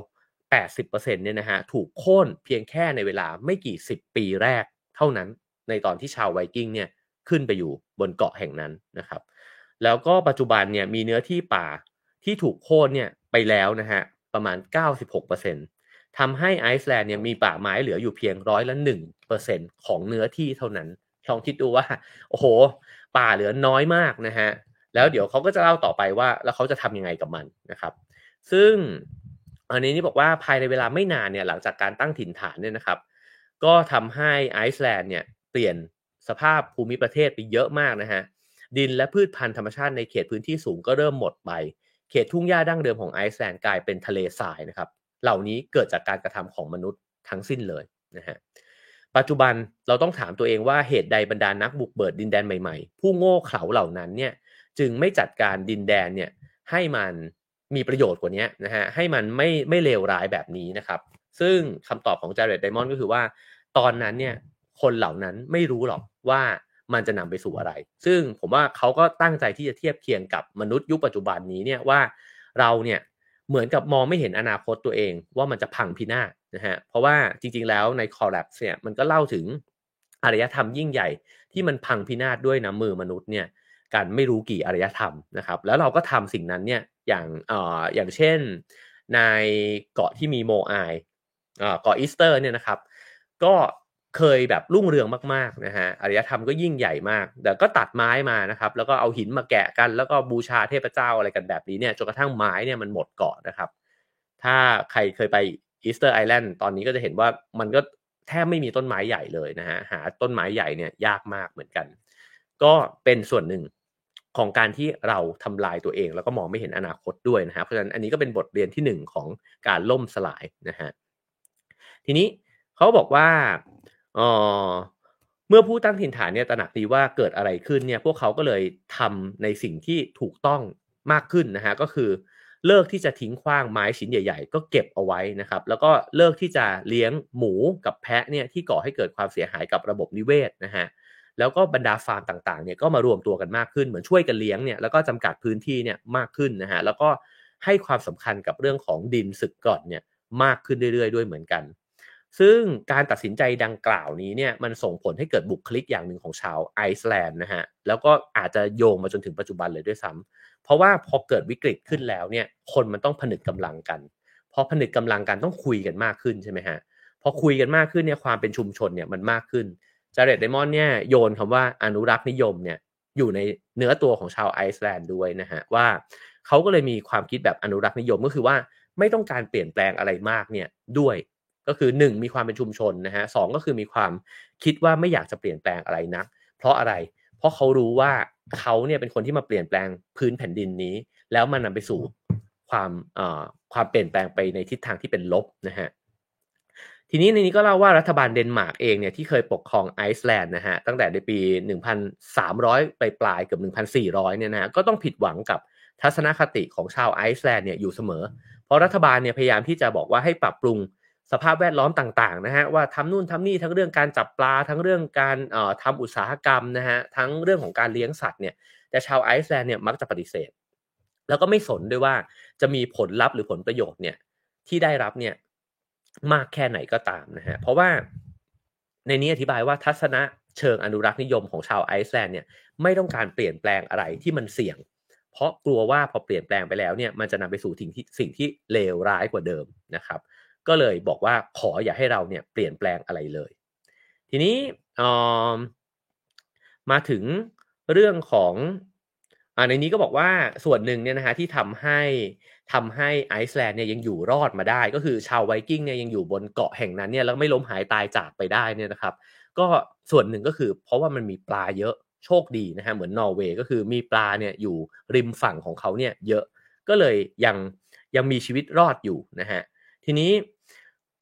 A: 80%เนี่ยนะฮะถูกโค่นเพียงแค่ในเวลาไม่กี่สิบปีแรกเท่านั้น ในตอนที่ชาวไวกิ้งเนี่ยขึ้นไปอยู่บนเกาะแห่งนั้นนะครับ แล้วก็ปัจจุบันเนี่ยมีเนื้อที่ป่าที่ถูกโค่นเนี่ยไปแล้วนะฮะประมาณ 96%ทำให้ไอซ์แลนด์เนี่ยมีป่าไม้เหลืออยู่เพียงร้อยละหนึ่งเปอร์เซ็นของเนื้อที่เท่านั้น ลองคิดดูว่า โอ้โห ป่าเหลือน้อยมากนะฮะ แล้วเดี๋ยวเขาก็จะเล่าต่อไปว่า แล้วเขาจะทำยังไงกับมันนะครับ ซึ่งอันนี้นี่บอกว่าภายในเวลาไม่นานเนี่ยหลังจากการตั้งถิ่นฐานเนี่ยนะครับ ก็ทำให้ไอซ์แลนด์เนี่ยเปลี่ยนสภาพภูมิประเทศไปเยอะมากนะฮะ ดินและพืชพันธุ์ธรรมชาติในเขตพื้นที่สูงก็เริ่มหมดไป เขตทุ่งหญ้าดั้งเดิมของไอซ์แลนด์กลายเป็นทะเลทรายนะครับ เหล่านี้เกิดจากการกระทำของมนุษย์ทั้งสิ้นเลยนะฮะ ปัจจุบันเราต้องถามตัวเองว่าเหตุใดบรรดานักบุกเบิดดินแดนใหม่ๆ ผู้โง่เขลาเหล่านั้นเนี่ยจึงไม่จัดการดินแดนเนี่ยให้มันมีประโยชน์กว่านี้นะฮะ ให้มันไม่ไม่เลวร้ายแบบนี้นะครับ ซึ่งคำตอบของจาร์เรตไดมอนด์ก็คือว่า ตอนนั้นเนี่ยคนเหล่านั้นไม่รู้หรอกว่า มันจะนำไปสู่อะไร ซึ่งผมว่าเขาก็ตั้งใจที่จะเทียบเคียงกับมนุษย์ยุคปัจจุบันนี้เนี่ยว่าเราเนี่ยเหมือนกับมองไม่เห็นอนาคตตัวเองว่ามันจะพังพินาศนะฮะเพราะว่าจริงๆแล้วใน collapse เนี่ยมันก็เล่าถึงอารยธรรมยิ่งใหญ่ที่มันพังพินาศด้วยน้ำมือมนุษย์เนี่ยการไม่รู้กี่อารยธรรมนะครับ แล้วเราก็ทำสิ่งนั้นเนี่ยอย่างเอ่ออย่างเช่นในเกาะที่มีโมไอเกาะอีสเตอร์เนี่ยนะครับ ก็ เคยแบบรุ่งเรืองมากๆนะฮะอารยธรรมก็ยิ่งใหญ่มากแต่ก็ตัดไม้มานะครับ แล้วก็เอาหินมาแกะกัน แล้วก็บูชาเทพเจ้าอะไรกันแบบนี้เนี่ยจนกระทั่งไม้เนี่ยมันหมดเกาะนะครับ ถ้าใครเคยไปอีสเตอร์ไอแลนด์ตอนนี้ก็จะเห็นว่ามันก็แทบไม่มีต้นไม้ใหญ่เลยนะฮะหาต้นไม้ใหญ่เนี่ยยากมากเหมือนกัน ก็เป็นส่วนหนึ่งของการที่เราทำลายตัวเอง แล้วก็มองไม่เห็นอนาคตด้วยนะฮะเพราะฉะนั้นอันนี้ก็เป็นบทเรียนที่หนึ่งของการล่มสลายนะฮะทีนี้เขาบอกว่า อ๋อเมื่อผู้ตั้งถิ่นฐานเนี่ยตระหนักดีว่าเกิดอะไรขึ้นเนี่ยพวกเขาก็เลยทำในสิ่งที่ถูกต้องมากขึ้นนะฮะก็คือเลิกที่จะทิ้งขว้างไม้ชิ้นใหญ่ ๆ ก็เก็บเอาไว้นะครับ แล้วก็เลิกที่จะเลี้ยงหมูกับแพะเนี่ยที่ก่อให้เกิดความเสียหายกับระบบนิเวศนะฮะแล้วก็บรรดาฟาร์มต่างๆเนี่ยก็มารวมตัวกันมากขึ้นเหมือนช่วยกันเลี้ยงเนี่ยแล้วก็จำกัดพื้นที่เนี่ยมากขึ้นนะฮะแล้วก็ให้ความสำคัญกับเรื่องของดินสึกกร่อนเนี่ยมากขึ้นเรื่อยๆ ด้วยเหมือนกัน ซึ่งการตัดสินใจดังกล่าวนี้เนี่ยมันส่งผลให้เกิดบุคลิกอย่างหนึ่งของชาวไอซ์แลนด์นะฮะแล้วก็อาจจะโยงมาจนถึงปัจจุบันเลยด้วยซ้ำเพราะว่าพอเกิดวิกฤตขึ้นแล้วเนี่ยคนมันต้องผนึกกำลังกันพอผนึกกำลังกันต้องคุยกันมากขึ้นใช่ไหมฮะพอคุยกันมากขึ้นเนี่ยความเป็นชุมชนเนี่ยมันมากขึ้นจาเร็ด ไดมอนด์เนี่ยโยงคำว่าอนุรักษ์นิยมเนี่ยอยู่ในเนื้อตัวของชาวไอซ์แลนด์ด้วยนะฮะว่าเขาก็เลยมีความคิดแบบอนุรักษ์นิยมก็คือว่าไม่ต้องการเปลี่ยนแปลงอะไรมากเนี่ยด้วย ก็คือ 1 มีความเป็นชุมชนนะฮะ 2 ก็คือมีความคิดว่าไม่อยากจะเปลี่ยนแปลงอะไรนัก เพราะอะไร เพราะเขารู้ว่าเขาเนี่ยเป็นคนที่มาเปลี่ยนแปลงพื้นแผ่นดินนี้ แล้วมันนำไปสู่ความความเปลี่ยนแปลงไปในทิศทางที่เป็นลบนะฮะทีนี้ในนี้ก็เล่าว่ารัฐบาลเดนมาร์กเองเนี่ยที่เคยปกครองไอซ์แลนด์นะฮะตั้งแต่ในปี 1,300ไปปลายเกือบ1,400 เนี่ยนะฮะก็ต้องผิดหวังกับทัศนคติของชาวไอซ์แลนด์เนี่ยอยู่เสมอ เพราะรัฐบาลเนี่ยพยายามที่จะบอกว่าให้ปรับปรุง สภาพแวดล้อมต่างๆนะฮะว่าทำนู่นทำนี่ทั้งเรื่องการจับปลาทั้งเรื่องการเอ่อทำอุตสาหกรรมนะฮะทั้งเรื่องของการเลี้ยงสัตว์เนี่ยแต่ชาวไอซ์แลนด์เนี่ยมักจะปฏิเสธ แล้วก็ไม่สนด้วยว่าจะมีผลลัพธ์หรือผลประโยชน์เนี่ยที่ได้รับเนี่ยมากแค่ไหนก็ตามนะฮะเพราะว่าในนี้อธิบายว่าทัศนะเชิงอนุรักษ์นิยมของชาวไอซ์แลนด์เนี่ยไม่ต้องการเปลี่ยนแปลงอะไรที่มันเสี่ยง เพราะกลัวว่าพอเปลี่ยนแปลงไปแล้วเนี่ยมันจะนำไปสู่สิ่งที่สิ่งที่เลวร้ายกว่าเดิมนะครับ ก็เลยบอกว่าขออย่าให้เราเนี่ยเปลี่ยนแปลงอะไรเลย ทีนี้มาถึงเรื่องของอในนี้ก็บอกว่าส่วนหนึ่งเนี่ยนะฮะที่ทำให้ทำให้ไอซ์แลนด์เนี่ยยังอยู่รอดมาได้ ก็คือชาวไวกิ้งเนี่ยยังอยู่บนเกาะแห่งนั้นเนี่ยแล้วไม่ล้มหายตายจากไปได้เนี่ยนะครับ ก็ส่วนหนึ่งก็คือเพราะว่ามันมีปลาเยอะโชคดีนะฮะเหมือนนอร์เวย์ก็คือมีปลาเนี่ยอยู่ริมฝั่งของเขาเนี่ยเยอะก็เลยยังยังมีชีวิตรอดอยู่นะฮะทีนี้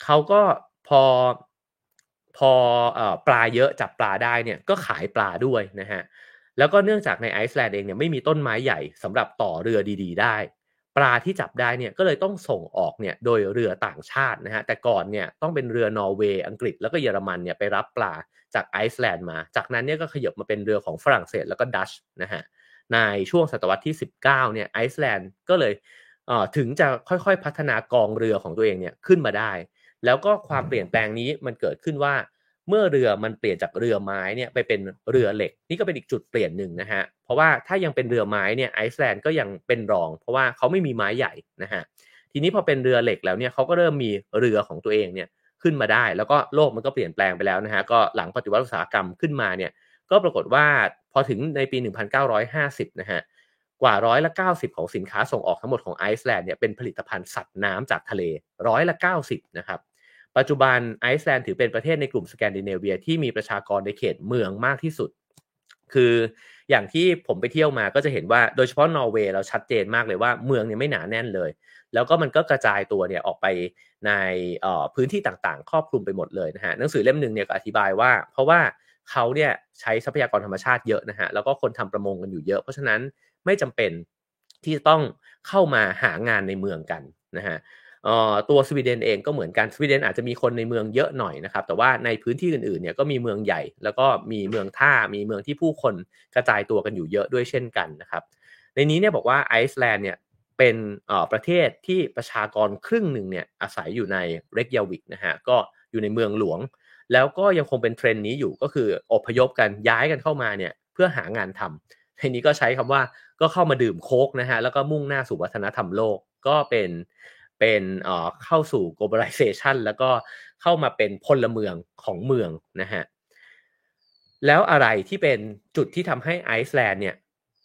A: เขาก็พอพอปลาเยอะจับปลาได้เนี่ยก็ขายปลาด้วยนะฮะแล้วก็เนื่องจากในไอซ์แลนด์เองเนี่ยไม่มีต้นไม้ใหญ่สำหรับต่อเรือดี ๆ ได้ ปลาที่จับได้เนี่ยก็เลยต้องส่งออกเนี่ยโดยเรือต่างชาตินะฮะแต่ก่อนเนี่ยต้องเป็นเรือนอร์เวย์อังกฤษแล้วก็เยอรมันเนี่ยไปรับปลาจากไอซ์แลนด์มา จากนั้นเนี่ยก็ขยับมาเป็นเรือของฝรั่งเศสแล้วก็ดัตช์นะฮะในช่วงศตวรรษที่ 19เนี่ยไอซ์แลนด์ก็เลยถึงจะค่อยๆพัฒนากองเรือของตัวเองเนี่ยขึ้นมาได้ แล้วก็ความเปลี่ยนแปลงนี้มันเกิดขึ้นว่า เมื่อเรือมันเปลี่ยนจากเรือไม้เนี่ยไปเป็นเรือเหล็ก นี่ก็เป็นอีกจุดเปลี่ยนหนึ่งนะฮะเพราะว่าถ้ายังเป็นเรือไม้เนี่ยไอซ์แลนด์ก็ยังเป็นรอง เพราะว่าเขาไม่มีไม้ใหญ่นะฮะทีนี้พอเป็นเรือเหล็กแล้วเนี่ยเขาก็เริ่มมีเรือของตัวเองเนี่ยขึ้นมาได้ แล้วก็โลกมันก็เปลี่ยนแปลงไปแล้วนะฮะก็หลังปฏิวัติอุตสาหกรรมขึ้นมาเนี่ยก็ปรากฏว่าพอถึงในปี 1950 นะฮะกว่าร้อยละ90 ของสินค้าส่งออกทั้งหมดของไอซ์แลนด์เนี่ยเป็นผลิตภัณฑ์สัตว์น้ำจากทะเลร้อยละ90นะครับ ปัจจุบันไอซ์แลนด์ถือเป็นประเทศในกลุ่มสแกนดิเนเวียที่มีประชากรในเขตเมืองมากที่สุด คืออย่างที่ผมไปเที่ยวมาก็จะเห็นว่าโดยเฉพาะนอร์เวย์เราชัดเจนมากเลยว่าเมืองเนี่ยไม่หนาแน่นเลย แล้วก็มันก็กระจายตัวเนี่ยออกไปในพื้นที่ต่างๆ ครอบคลุมไปหมดเลยนะฮะหนังสือเล่มหนึ่งเนี่ยก็อธิบายว่า เพราะว่าเขาเนี่ยใช้ทรัพยากรธรรมชาติเยอะนะฮะแล้วก็คนทำประมงกันอยู่เยอะ เพราะฉะนั้นไม่จำเป็นที่จะต้องเข้ามาหางานในเมืองกันนะฮะ ตัวสวีเดนเองก็เหมือนกันสวีเดนอาจจะมีคนในเมืองเยอะหน่อยนะครับ แต่ว่าในพื้นที่อื่นๆเนี่ยก็มีเมืองใหญ่ แล้วก็มีเมืองท่ามีเมืองที่ผู้คนกระจายตัวกันอยู่เยอะด้วยเช่นกันนะครับ ในนี้เนี่ยบอกว่าไอซ์แลนด์เนี่ยเป็นประเทศที่ประชากรครึ่งหนึ่งเนี่ยอาศัยอยู่ในเรกยาวิกนะฮะก็อยู่ในเมืองหลวง แล้วก็ยังคงเป็นเทรนด์นี้อยู่ก็คืออพยพกันย้ายกันเข้ามาเนี่ยเพื่อหางานทำในนี้ก็ใช้คำว่าก็เข้ามาดื่มโค้กนะฮะแล้วก็มุ่งหน้าสู่วัฒนธรรมโลกก็เป็น เป็นเอ่อเข้าสู่ globalization แล้วก็เข้ามาเป็นพลเมืองของเมืองนะฮะแล้วอะไรที่เป็นจุดที่ทำให้ไอซ์แลนด์เนี่ย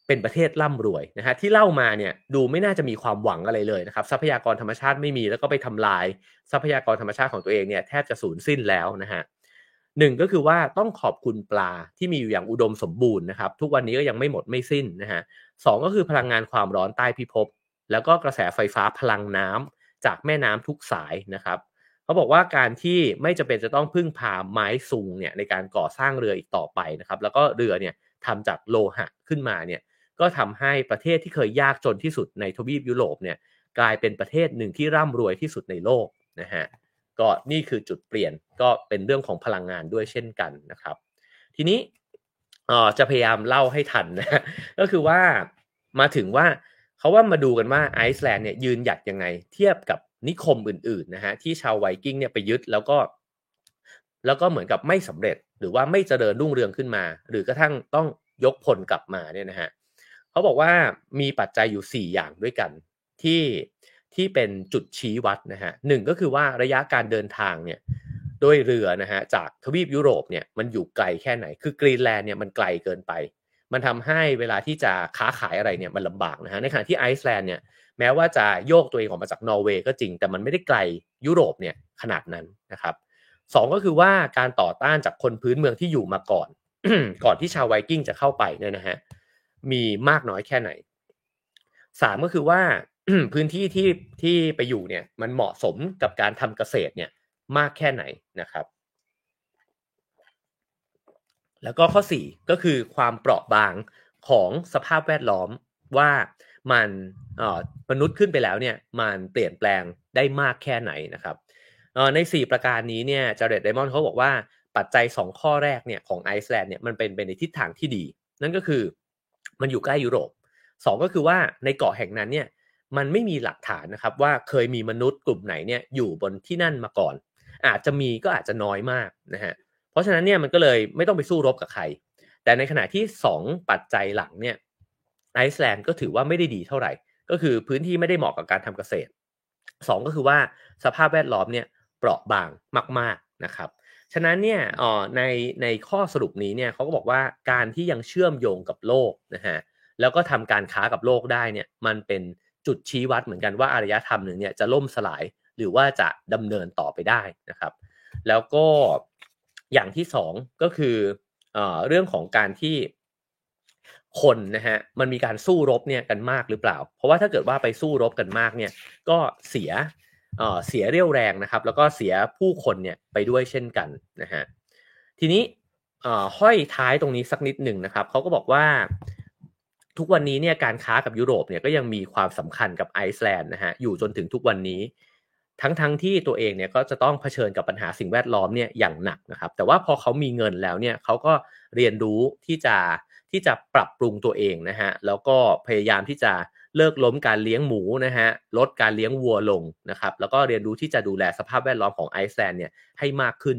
A: เป็นประเทศร่ำรวยนะฮะที่เล่ามาเนี่ยดูไม่น่าจะมีความหวังอะไรเลยนะครับทรัพยากรธรรมชาติไม่มีแล้วก็ไปทำลาย ทรัพยากรธรรมชาติของตัวเองเนี่ยแทบจะสูญสิ้นแล้วนะฮะหนึ่งก็คือว่าต้องขอบคุณปลาที่มีอยู่อย่างอุดมสมบูรณ์นะครับทุกวันนี้ก็ยังไม่หมดไม่สิ้นนะฮะสองก็คือพลังงานความร้อนใต้พิภพแล้วก็กระแสไฟฟ้าพลังน้ำ จากแม่น้ำทุกสายนะครับเขาบอกว่าการที่ไม่จำเป็นจะต้องพึ่งพาไม้สูงเนี่ยในการก่อสร้างเรืออีกต่อไปนะครับ แล้วก็เรือเนี่ยทำจากโลหะขึ้นมาเนี่ยก็ทำให้ประเทศที่เคยยากจนที่สุดในทวีปยุโรปเนี่ยกลายเป็นประเทศหนึ่งที่ร่ำรวยที่สุดในโลกนะฮะก็นี่คือจุดเปลี่ยนก็เป็นเรื่องของพลังงานด้วยเช่นกันนะครับ ทีนี้จะพยายามเล่าให้ทันนะก็คือว่ามาถึงว่า เขาว่ามาดูกันว่าไอซ์แลนด์เนี่ยยืนหยัดยังไง เทียบกับนิคมอื่นๆนะฮะที่ชาวไวกิ้งเนี่ยไปยึดแล้วก็ แล้วก็เหมือนกับไม่สำเร็จ หรือว่าไม่เจริญรุ่งเรืองขึ้นมา หรือกระทั่งต้องยกพลกลับมาเนี่ยนะฮะเขาบอกว่ามีปัจจัยอยู่ 4 อย่างด้วยกันที่ที่เป็นจุดชี้วัดนะฮะหนึ่งก็คือว่าระยะการเดินทางเนี่ยด้วยเรือนะฮะจากทวีปยุโรปเนี่ยมันอยู่ไกลแค่ไหนคือกรีนแลนด์เนี่ยมันไกลเกินไป มันทำให้เวลาที่จะค้าขายอะไรเนี่ยมันลำบากนะฮะในขณะที่ไอซ์แลนด์เนี่ยแม้ว่าจะโยกตัวเองออกมาจากนอร์เวย์ก็จริง แต่มันไม่ได้ไกลยุโรปเนี่ยขนาดนั้นนะครับสองก็คือว่าการต่อต้านจากคนพื้นเมืองที่อยู่มาก่อน ก่อนที่ชาวไวกิ้งจะเข้าไปเนี่ยนะฮะมีมากน้อยแค่ไหนสามก็คือว่าพื้นที่ที่ที่ไปอยู่เนี่ยมันเหมาะสมกับการทำเกษตรเนี่ยมากแค่ไหนนะครับ แล้วก็ข้อ 4 ก็คือความเปราะบางของสภาพแวดล้อมว่ามันมนุษย์ขึ้นไปแล้วเนี่ยมันเปลี่ยนแปลงได้มากแค่ไหนนะครับใน 4 ประการนี้เนี่ยจาเรดไดมอนด์เขาบอกว่าปัจจัย 2 ข้อแรกเนี่ยของไอซ์แลนด์เนี่ยมันเป็นไปในทิศทางที่ดี นั่นก็คือมันอยู่ใกล้ยุโรป 2 ก็คือว่าในเกาะแห่งนั้นเนี่ยมันไม่มีหลักฐานนะครับว่าเคยมีมนุษย์กลุ่มไหนเนี่ยอยู่บนที่นั่นมาก่อน อาจจะมีก็อาจจะน้อยมากนะฮะ เพราะฉะนั้นเนี่ยมันก็เลยไม่ต้องไปสู้รบกับใคร แต่ในขณะที่ 2 ปัจจัยหลังเนี่ยไอซ์แลนด์ก็ถือว่าไม่ได้ดีเท่าไหร่ ก็คือพื้นที่ไม่ได้เหมาะกับการทำเกษตร 2 ก็คือว่าสภาพแวดล้อมเนี่ยเปราะบางมาก ๆนะครับฉะนั้นเนี่ยอ๋อในในข้อสรุปนี้เนี่ยเขาก็บอกว่าการที่ยังเชื่อมโยงกับโลกนะฮะแล้วก็ทำการค้ากับโลกได้เนี่ยมันเป็นจุดชี้วัดเหมือนกันว่าอารยธรรมหนึ่งเนี่ยจะล่มสลายหรือว่าจะดำเนินต่อไปได้นะครับ แล้วก็ อย่างที่สองก็คือเอเรื่องของการที่คนนะฮะมันมีการสู้รบเนี่ยกันมากหรือเปล่า เพราะว่าถ้าเกิดว่าไปสู้รบกันมากเนี่ยก็เสียเเสียเรี่ยวแรงนะครับ แล้วก็เสียผู้คนเนี่ยไปด้วยเช่นกันนะฮะทีนี้ห้อยท้ายตรงนี้สักนิดหนึ่งนะครับเขาก็บอกว่าทุกวันนี้เนี่ยการค้ากับยุโรปเนี่ยก็ยังมีความสำคัญกับไอซ์แลนด์นะฮะอยู่จนถึงทุกวันนี้ ทั้งๆทที่ตัวเองเนี่ยก็จะต้องเผชิญกับปัญหาสิ่งแวดล้อมเนี่ยอย่างหนักนะครับ แต่ว่าพอเขามีเงินแล้วเนี่ยเขาก็เรียนรู้ที่จะที่จะปรับปรุงตัวเองนะฮะแล้วก็พยายามที่จะเลิกล้มการเลี้ยงหมูนะฮะลดการเลี้ยงวัวลงนะครับแล้วก็เรียนรู้ที่จะดูแลสภาพแวดล้อมของไอซ์แลนด์เนี่ยให้มากขึ้น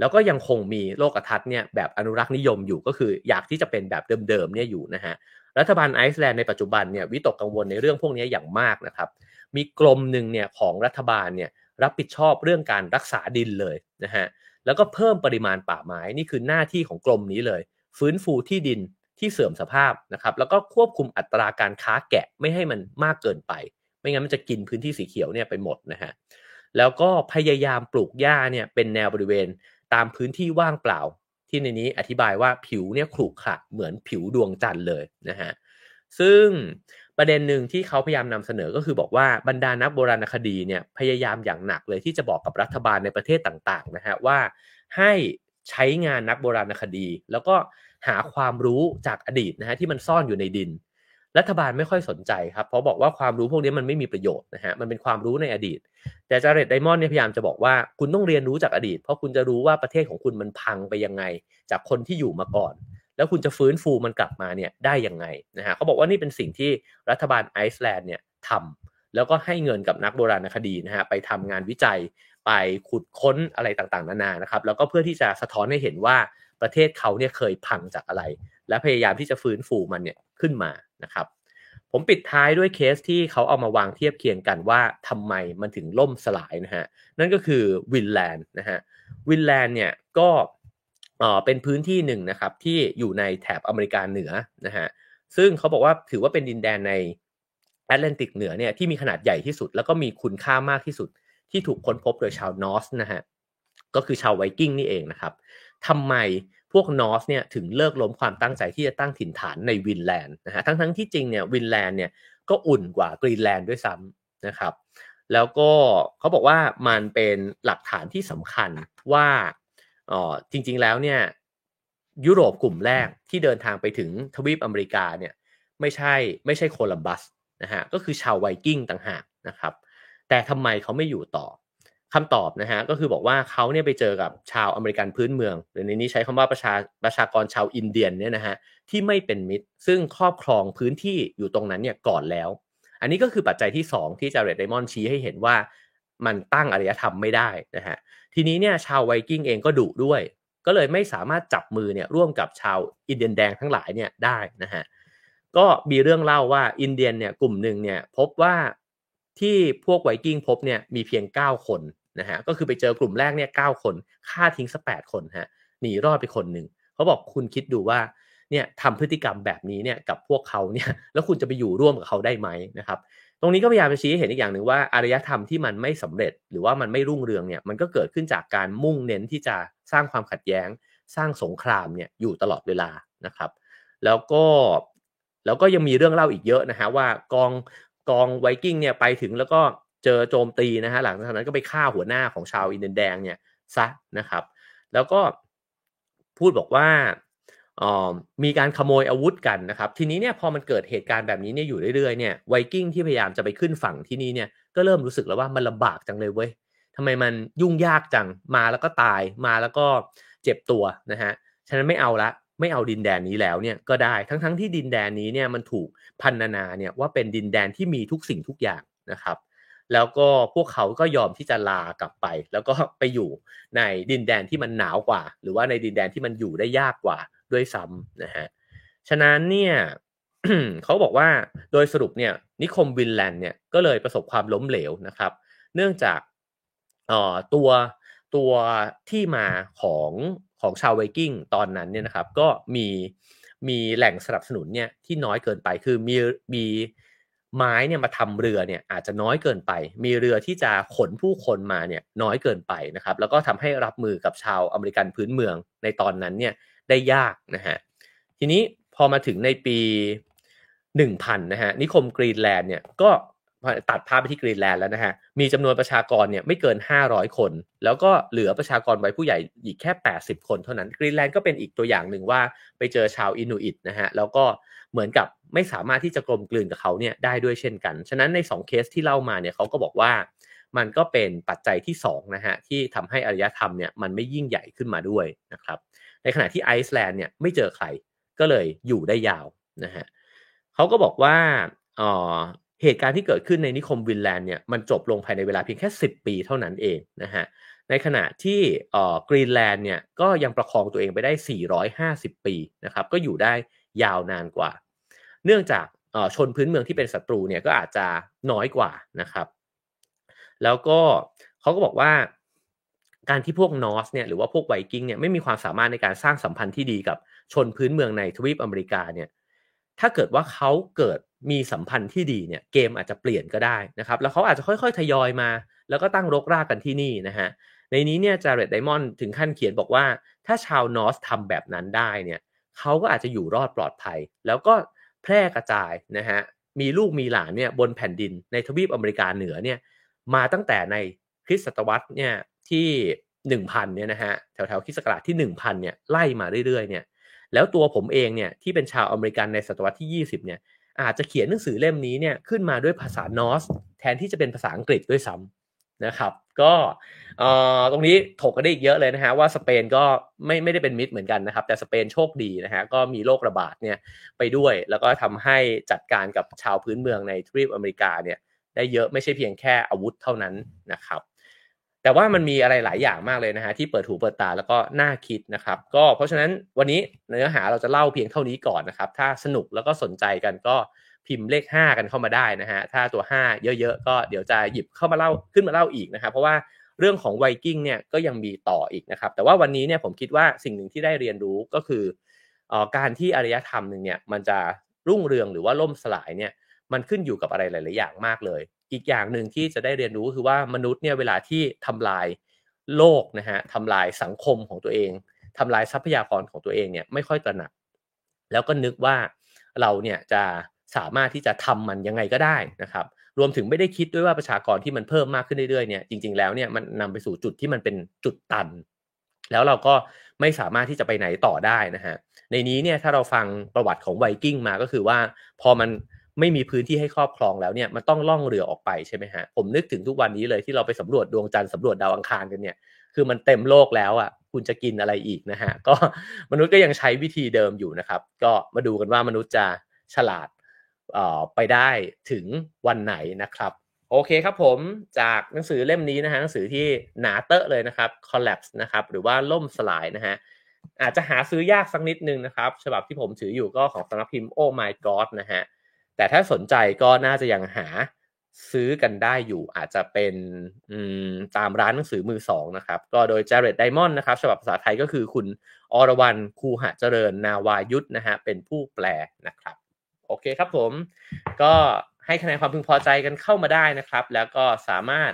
A: แล้วก็ยังคงมีโลกทัศน์เนี่ยแบบอนุรักษ์นิยมอยู่ก็คืออยากที่จะเป็นแบบเดิมๆเนี่ยอยู่นะฮะ รัฐบาลไอซ์แลนด์ในปัจจุบันเนี่ยวิตกกังวลในเรื่องพวกนี้อย่างมากนะครับ มีกรมหนึ่งเนี่ยของรัฐบาลเนี่ยรับผิดชอบเรื่องการรักษาดินเลยนะฮะแล้วก็เพิ่มปริมาณป่าไม้นี่คือหน้าที่ของกรมนี้เลย ฟื้นฟูที่ดินที่เสื่อมสภาพนะครับ แล้วก็ควบคุมอัตราการค้าแกะไม่ให้มันมากเกินไป ไม่งั้นมันจะกินพื้นที่สีเขียวเนี่ยไปหมดนะฮะแล้วก็พยายามปลูกหญ้าเนี่ยเป็นแนวบริเวณตามพื้นที่ว่างเปล่า ที่ในนี้อธิบายว่าผิวเนี่ยขรุขระเหมือนผิวดวงจันทร์เลยนะฮะซึ่งประเด็นหนึ่งที่เขาพยายามนำเสนอก็คือบอกว่าบรรดานักโบราณคดีเนี่ยพยายามอย่างหนักเลยที่จะบอกกับรัฐบาลในประเทศต่างๆนะฮะว่าให้ใช้งานนักโบราณคดี แล้วก็หาความรู้จากอดีตนะฮะที่มันซ่อนอยู่ในดิน รัฐบาลไม่ค่อยสนใจครับ เพราะบอกว่าความรู้พวกนี้มันไม่มีประโยชน์นะฮะ มันเป็นความรู้ในอดีต แต่จาร์เรตไดมอนด์เนี่ยพยายามจะบอกว่าคุณต้องเรียนรู้จากอดีต เพราะคุณจะรู้ว่าประเทศของคุณมันพังไปยังไง จากคนที่อยู่มาก่อน แล้วคุณจะฟื้นฟูมันกลับมาเนี่ยได้ยังไงนะฮะเขาบอกว่านี่เป็นสิ่งที่รัฐบาลไอซ์แลนด์เนี่ยทำแล้วก็ให้เงินกับนักโบราณคดีนะฮะไปทำงานวิจัยไปขุดค้นอะไรต่างๆ นานานะครับ แล้วก็เพื่อที่จะสะท้อนให้เห็นว่าประเทศเขาเนี่ยเคยพังจากอะไร และพยายามที่จะฟื้นฟูมันเนี่ยขึ้นมา นะครับ ผมปิดท้ายด้วยเคสที่เขาเอามาวางเทียบเคียงกันว่าทำไมมันถึงล่มสลายนะฮะนั่นก็คือวินแลนด์นะฮะวินแลนด์เนี่ยก็เป็นพื้นที่หนึ่งนะครับที่อยู่ในแถบอเมริกาเหนือนะฮะซึ่งเขาบอกว่าถือว่าเป็นดินแดนในแอตแลนติกเหนือเนี่ยที่มีขนาดใหญ่ที่สุด แล้วก็มีคุณค่ามากที่สุด ที่ถูกค้นพบโดยชาวนอร์สนะฮะก็คือชาวไวกิ้งนี่เองนะครับทำไม พวกนอร์สเนี่ยถึงเลิกล้มความตั้งใจที่จะตั้งถิ่นฐานในวินแลนด์นะฮะทั้งทั้งที่จริงเนี่ยวินแลนด์เนี่ยก็อุ่นกว่ากรีนแลนด์ด้วยซ้ำนะครับ แล้วก็เขาบอกว่ามันเป็นหลักฐานที่สำคัญว่าอ๋อจริง ๆแล้วเนี่ยยุโรปกลุ่มแรกที่เดินทางไปถึงทวีปอเมริกาเนี่ยไม่ใช่ไม่ใช่โคลัมบัสนะฮะก็คือชาวไวกิ้งต่างหากนะครับ แต่ทำไมเขาไม่อยู่ต่อ คำตอบนะฮะก็คือบอกว่าเขาเนี่ยไปเจอกับชาวอเมริกันพื้นเมืองหรือในนี้ใช้คำว่าประชาประชากรชาวอินเดียนเนี่ยนะฮะที่ไม่เป็นมิตร ซึ่งครอบครองพื้นที่อยู่ตรงนั้นเนี่ยก่อนแล้ว อันนี้ก็คือปัจจัยที่ 2 ที่จาร์เรดไดมอนด์ชี้ให้เห็นว่ามันตั้งอารยธรรมไม่ได้นะฮะทีนี้เนี่ยชาวไวกิ้งเองก็ดุด้วย ก็เลยไม่สามารถจับมือเนี่ยร่วมกับชาวอินเดียนแดงทั้งหลายเนี่ยได้นะฮะก็มีเรื่องเล่าว่าอินเดียนเนี่ยกลุ่มหนึ่งเนี่ยพบว่าที่พวกไวกิ้งพบเนี่ยมีเพียง 9 คน นะฮะก็คือไปเจอกลุ่มแรกเนี่ยเคนฆ่าทิ้งสักแปดคนฮะหนีรอดไปคนหนึ่งเขาบอกคุณคิดดูว่าเนี่ยทำพฤติกรรมแบบนี้เนี่ยกับพวกเขาเนี่ยแล้วคุณจะไปอยู่ร่วมกับเขาได้ไหมนะครับตรงนี้ก็พยายามจะชี้ให้เห็นอีกอย่างหนึ่งว่าอารยธรรมที่มันไม่สำเร็จ หรือว่ามันไม่รุ่งเรืองเนี่ยมันก็เกิดขึ้นจากการมุ่งเน้นที่จะสร้างความขัดแย้ง สร้างสงครามเนี่ยอยู่ตลอดเวลานะครับ แล้วก็แล้วก็ยังมีเรื่องเล่าอีกเยอะนะฮะว่ากองกองไวกิ้งเนี่ยไปถึงแล้วก็ เจอโจมตีนะฮะหลังจากนั้นก็ไปฆ่าหัวหน้าของชาวอินเดียแดงเนี่ยซะนะครับ แล้วก็พูดบอกว่ามีการขโมยอาวุธกันนะครับ ทีนี้เนี่ยพอมันเกิดเหตุการณ์แบบนี้เนี่ยอยู่เรื่อยๆเนี่ยไวกิ้งที่พยายามจะไปขึ้นฝั่งที่นี่เนี่ยก็เริ่มรู้สึกแล้วว่ามันลำบากจังเลยเว้ยทำไมมันยุ่งยากจังมาแล้วก็ตายมาแล้วก็เจ็บตัวนะฮะฉะนั้นไม่เอาละไม่เอาดินแดนนี้แล้วเนี่ยก็ได้ทั้งๆทที่ดินแดนนี้เนี่ยมันถูกพันนานาเนี่ยว่าเป็นดินแดนที่มีทุกสิ่งทุกอย่างนะครับ แล้วก็พวกเขาก็ยอมที่จะลากลับไป แล้วก็ไปอยู่ในดินแดนที่มันหนาวกว่า หรือว่าในดินแดนที่มันอยู่ได้ยากกว่าด้วยซ้ำนะฮะฉะนั้นเนี่ยเขาบอกว่าโดยสรุปเนี่ยนิคมวินแลนด์เนี่ยก็เลยประสบความล้มเหลวนะครับ เนื่องจากตัวตัวที่มาของของชาวไวกิ้งตอนนั้นเนี่ยนะครับก็มีมีแหล่งสนับสนุนเนี่ยที่น้อยเกินไปคือมีมี ไม้เนี่ยมาทำเรือเนี่ยอาจจะน้อยเกินไป มีเรือที่จะขนผู้คนมาเนี่ยน้อยเกินไปนะครับ แล้วก็ทำให้รับมือกับชาวอเมริกันพื้นเมืองในตอนนั้นเนี่ยได้ยากนะฮะทีนี้พอมาถึงในปี 1000นะฮะนิคมกรีนแลนด์เนี่ยก็ ตัดภาพไปที่กรีนแลนด์แล้วนะฮะ มีจำนวนประชากรเนี่ยไม่เกิน 500 คน แล้วก็เหลือประชากรไว้ผู้ใหญ่อีกแค่ 80 คนเท่านั้น กรีนแลนด์ก็เป็นอีกตัวอย่างหนึ่งว่าไปเจอชาวอินูอิตนะฮะ แล้วก็เหมือนกับไม่สามารถที่จะกลมกลืนกับเขาเนี่ยได้ด้วยเช่นกัน ฉะนั้นใน 2 เคสที่เล่ามาเนี่ยเขาก็บอกว่ามันก็เป็นปัจจัยที่2นะฮะที่ทำให้อารยธรรมเนี่ยมันไม่ยิ่งใหญ่ขึ้นมาด้วยนะครับ ในขณะที่ไอซ์แลนด์เนี่ยไม่เจอใคร ก็เลยอยู่ได้ยาวนะฮะเขาก็บอกว่าอ๋อ เหตุการณ์ที่เกิดขึ้นในนิคมวินแลนด์เนี่ยมันจบลงภายในเวลาเพียงแค่ 10 ปีเท่านั้นเองนะฮะในขณะที่กรีนแลนด์เนี่ยก็ยังประคองตัวเองไปได้ 450 ปีนะครับก็อยู่ได้ยาวนานกว่า เนื่องจากชนพื้นเมืองที่เป็นศัตรูเนี่ยก็อาจจะน้อยกว่านะครับ แล้วก็เขาก็บอกว่าการที่พวกนอสเนี่ยหรือว่าพวกไวกิ้งเนี่ยไม่มีความสามารถในการสร้างสัมพันธ์ที่ดีกับชนพื้นเมืองในทวีปอเมริกาเนี่ยถ้าเกิดว่าเขาเกิด มีสัมพันธ์ที่ดีเนี่ยเกมอาจจะเปลี่ยนก็ได้นะครับแล้วเขาอาจจะค่อยๆ ทยอยมา แล้วก็ตั้งรกรากกันที่นี่นะฮะในนี้เนี่ยจาร์เรตไดมอนด์ถึงขั้นเขียนบอกว่า ถ้าชาวนอสทำแบบนั้นได้เนี่ยเขาก็อาจจะอยู่รอดปลอดภัย แล้วก็แพร่กระจายนะฮะมีลูกมีหลานเนี่ยบนแผ่นดินในทวีปอเมริกาเหนือเนี่ยมาตั้งแต่ในคริสตศตวรรษเนี่ยที่หนึ่งพันเนี่ยนะฮะแถวแถวคิสตศักราชที่หนึ่งพันเนี่ยไล่มาเรื่อยๆเนี่ยแล้วตัวผมเองเนี่ยที่เป็นชาวอเมริกันในศตวรรษที่ 20เนี่ย อาจจะเขียนหนังสือเล่มนี้เนี่ยขึ้นมาด้วยภาษานอสแทนที่จะเป็นภาษาอังกฤษด้วยซ้ำนะครับ ก็ตรงนี้ถกกันได้อีกเยอะเลยนะฮะว่าสเปนก็ไม่ไม่ได้เป็นมิตรเหมือนกันนะครับ แต่สเปนโชคดีนะฮะก็มีโรคระบาดเนี่ยไปด้วย แล้วก็ทำให้จัดการกับชาวพื้นเมืองในทวีปอเมริกาเนี่ยได้เยอะไม่ใช่เพียงแค่อาวุธเท่านั้นนะครับ แต่ว่ามันมีอะไรหลายอย่างมากเลยนะฮะที่เปิดหูเปิดตาแล้วก็น่าคิดนะครับ ก็เพราะฉะนั้นวันนี้เนื้อหาเราจะเล่าเพียงเท่านี้ก่อนนะครับ ถ้าสนุกแล้วก็สนใจกันก็พิมพ์เลข 5 กันเข้ามาได้นะฮะถ้าตัว 5 เยอะๆ ก็เดี๋ยวจะหยิบเข้ามาเล่าขึ้นมาเล่าอีกนะครับเพราะว่าเรื่องของไวกิ้งเนี่ยก็ยังมีต่ออีกนะครับ แต่ว่าวันนี้เนี่ยผมคิดว่าสิ่งหนึ่งที่ได้เรียนรู้ก็คืออการที่อารยธรรมหนึ่งเนี่ยมันจะรุ่งเรืองหรือว่าล่มสลายเนี่ยมันขึ้นอยู่กับอะไรหลาย ๆ อย่างมากเลย อีกอย่างหนึ่งที่จะได้เรียนรู้คือว่ามนุษย์เนี่ยเวลาที่ทำลายโลกนะฮะทำลายสังคมของตัวเองทำลายทรัพยากรของตัวเองเนี่ยไม่ค่อยตระหนัก แล้วก็นึกว่าเราเนี่ยจะสามารถที่จะทำมันยังไงก็ได้นะครับ รวมถึงไม่ได้คิดด้วยว่าประชากรที่มันเพิ่มมากขึ้นเรื่อยๆเนี่ยจริง ๆแล้วเนี่ยมันนำไปสู่จุดที่มันเป็นจุดตัน แล้วเราก็ไม่สามารถที่จะไปไหนต่อได้นะฮะในนี้เนี่ยถ้าเราฟังประวัติของไวกิ้งมาก็คือว่าพอมัน ไม่มีพื้นที่ให้ครอบครองแล้วเนี่ยมันต้องล่องเรือออกไปใช่ไหมฮะผมนึกถึงทุกวันนี้เลยที่เราไปสำรวจดวงจันทร์สำรวจดาวอังคารกันเนี่ยคือมันเต็มโลกแล้วอะคุณจะกินอะไรอีกนะฮะก็มนุษย์ก็ยังใช้วิธีเดิมอยู่นะครับ ก็มาดูกันว่ามนุษย์จะฉลาดไปได้ถึงวันไหนนะครับ โอเคครับผมจากหนังสือเล่มนี้นะฮะหนังสือที่หนาเตอะเลยนะครับ collapse นะครับหรือว่าล่มสลายนะฮะอาจจะหาซื้อยากสักนิดนึงนะครับ ฉบับที่ผมถืออยู่ก็ของสำนักพิมพ์ Oh My God นะฮะ แต่ถ้าสนใจก็น่าจะยังหาซื้อกันได้อยู่อาจจะเป็นตามร้านหนังสือมือสองนะครับ ก็โดยจร์เรดไดมอนด์นะครับฉบับภาษาไทยก็คือคุณอรวรรณคูหะเจริญนาวายุทธนะฮะเป็นผู้แปลนะครับ โอเคครับผม ก็ให้คะแนนความพึงพอใจกันเข้ามาได้นะครับ แล้วก็สามารถ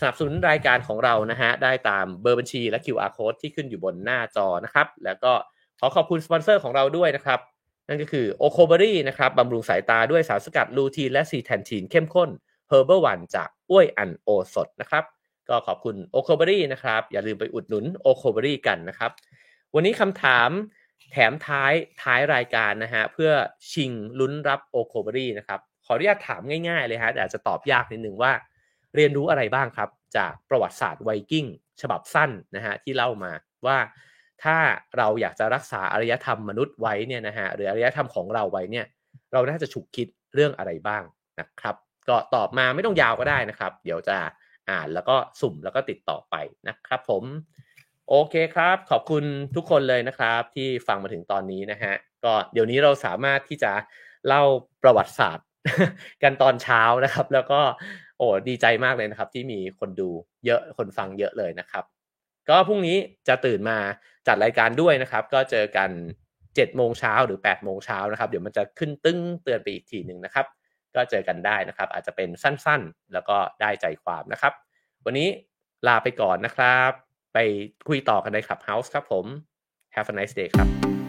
A: สนับสนุนรายการของเรานะฮะได้ตามเบอร์บัญชีและ QR code ที่ขึ้นอยู่บนหน้าจอนะครับ แล้วก็ขอขอบคุณสปอนเซอร์ของเราด้วยนะครับ นั่นก็คือโอโคเบอรี่นะครับบำรุงสายตาด้วยสารสกัดลูทีนและซีแซนทีนเข้มข้น h e r b a l One จากอ้วยอันโอสถนะครับ ก็ขอบคุณโอโคเบอรี่นะครับ อย่าลืมไปอุดหนุนโอโคเบอรี่กันนะครับ วันนี้คำถามแถมท้ายท้ายรายการนะฮะเพื่อชิงลุ้นรับโอโคเบอรี่นะครับ ขออนุญาตถามง่ายๆเลยฮะแต่อาจจะตอบยากนิดนึงว่า เรียนรู้อะไรบ้างครับ จากประวัติศาสตร์ไวกิ้งฉบับสั้นนะฮะที่เล่ามาว่า ถ้าเราอยากจะรักษาอารยธรรมมนุษย์ไว้เนี่ยนะฮะหรืออารยธรรมของเราไว้เนี่ยเราน่าจะฉุกคิดเรื่องอะไรบ้างนะครับ ก็ตอบมาไม่ต้องยาวก็ได้นะครับ เดี๋ยวจะอ่านแล้วก็สุ่มแล้วก็ติดต่อไปนะครับ ผมโอเคครับ ขอบคุณทุกคนเลยนะครับ ที่ฟังมาถึงตอนนี้นะฮะก็เดี๋ยวนี้เราสามารถที่จะเล่าประวัติศาสตร์กันตอนเช้านะครับ แล้วก็โอ้ดีใจมากเลยนะครับ ที่มีคนดูเยอะคนฟังเยอะเลยนะครับ ก็พรุ่งนี้จะตื่นมา จัดรายการด้วยนะครับ ก็เจอกัน7โมงเช้าหรือ8โมงเช้านะครับ เดี๋ยวมันจะขึ้นตึ้งเตือนไปอีกทีหนึ่งนะครับ ก็เจอกันได้นะครับ อาจจะเป็นสั้นๆ แล้วก็ได้ใจความนะครับ วันนี้ลาไปก่อนนะครับ ไปคุยต่อกันในคลับเฮาส์ครับผม Have a nice day ครับ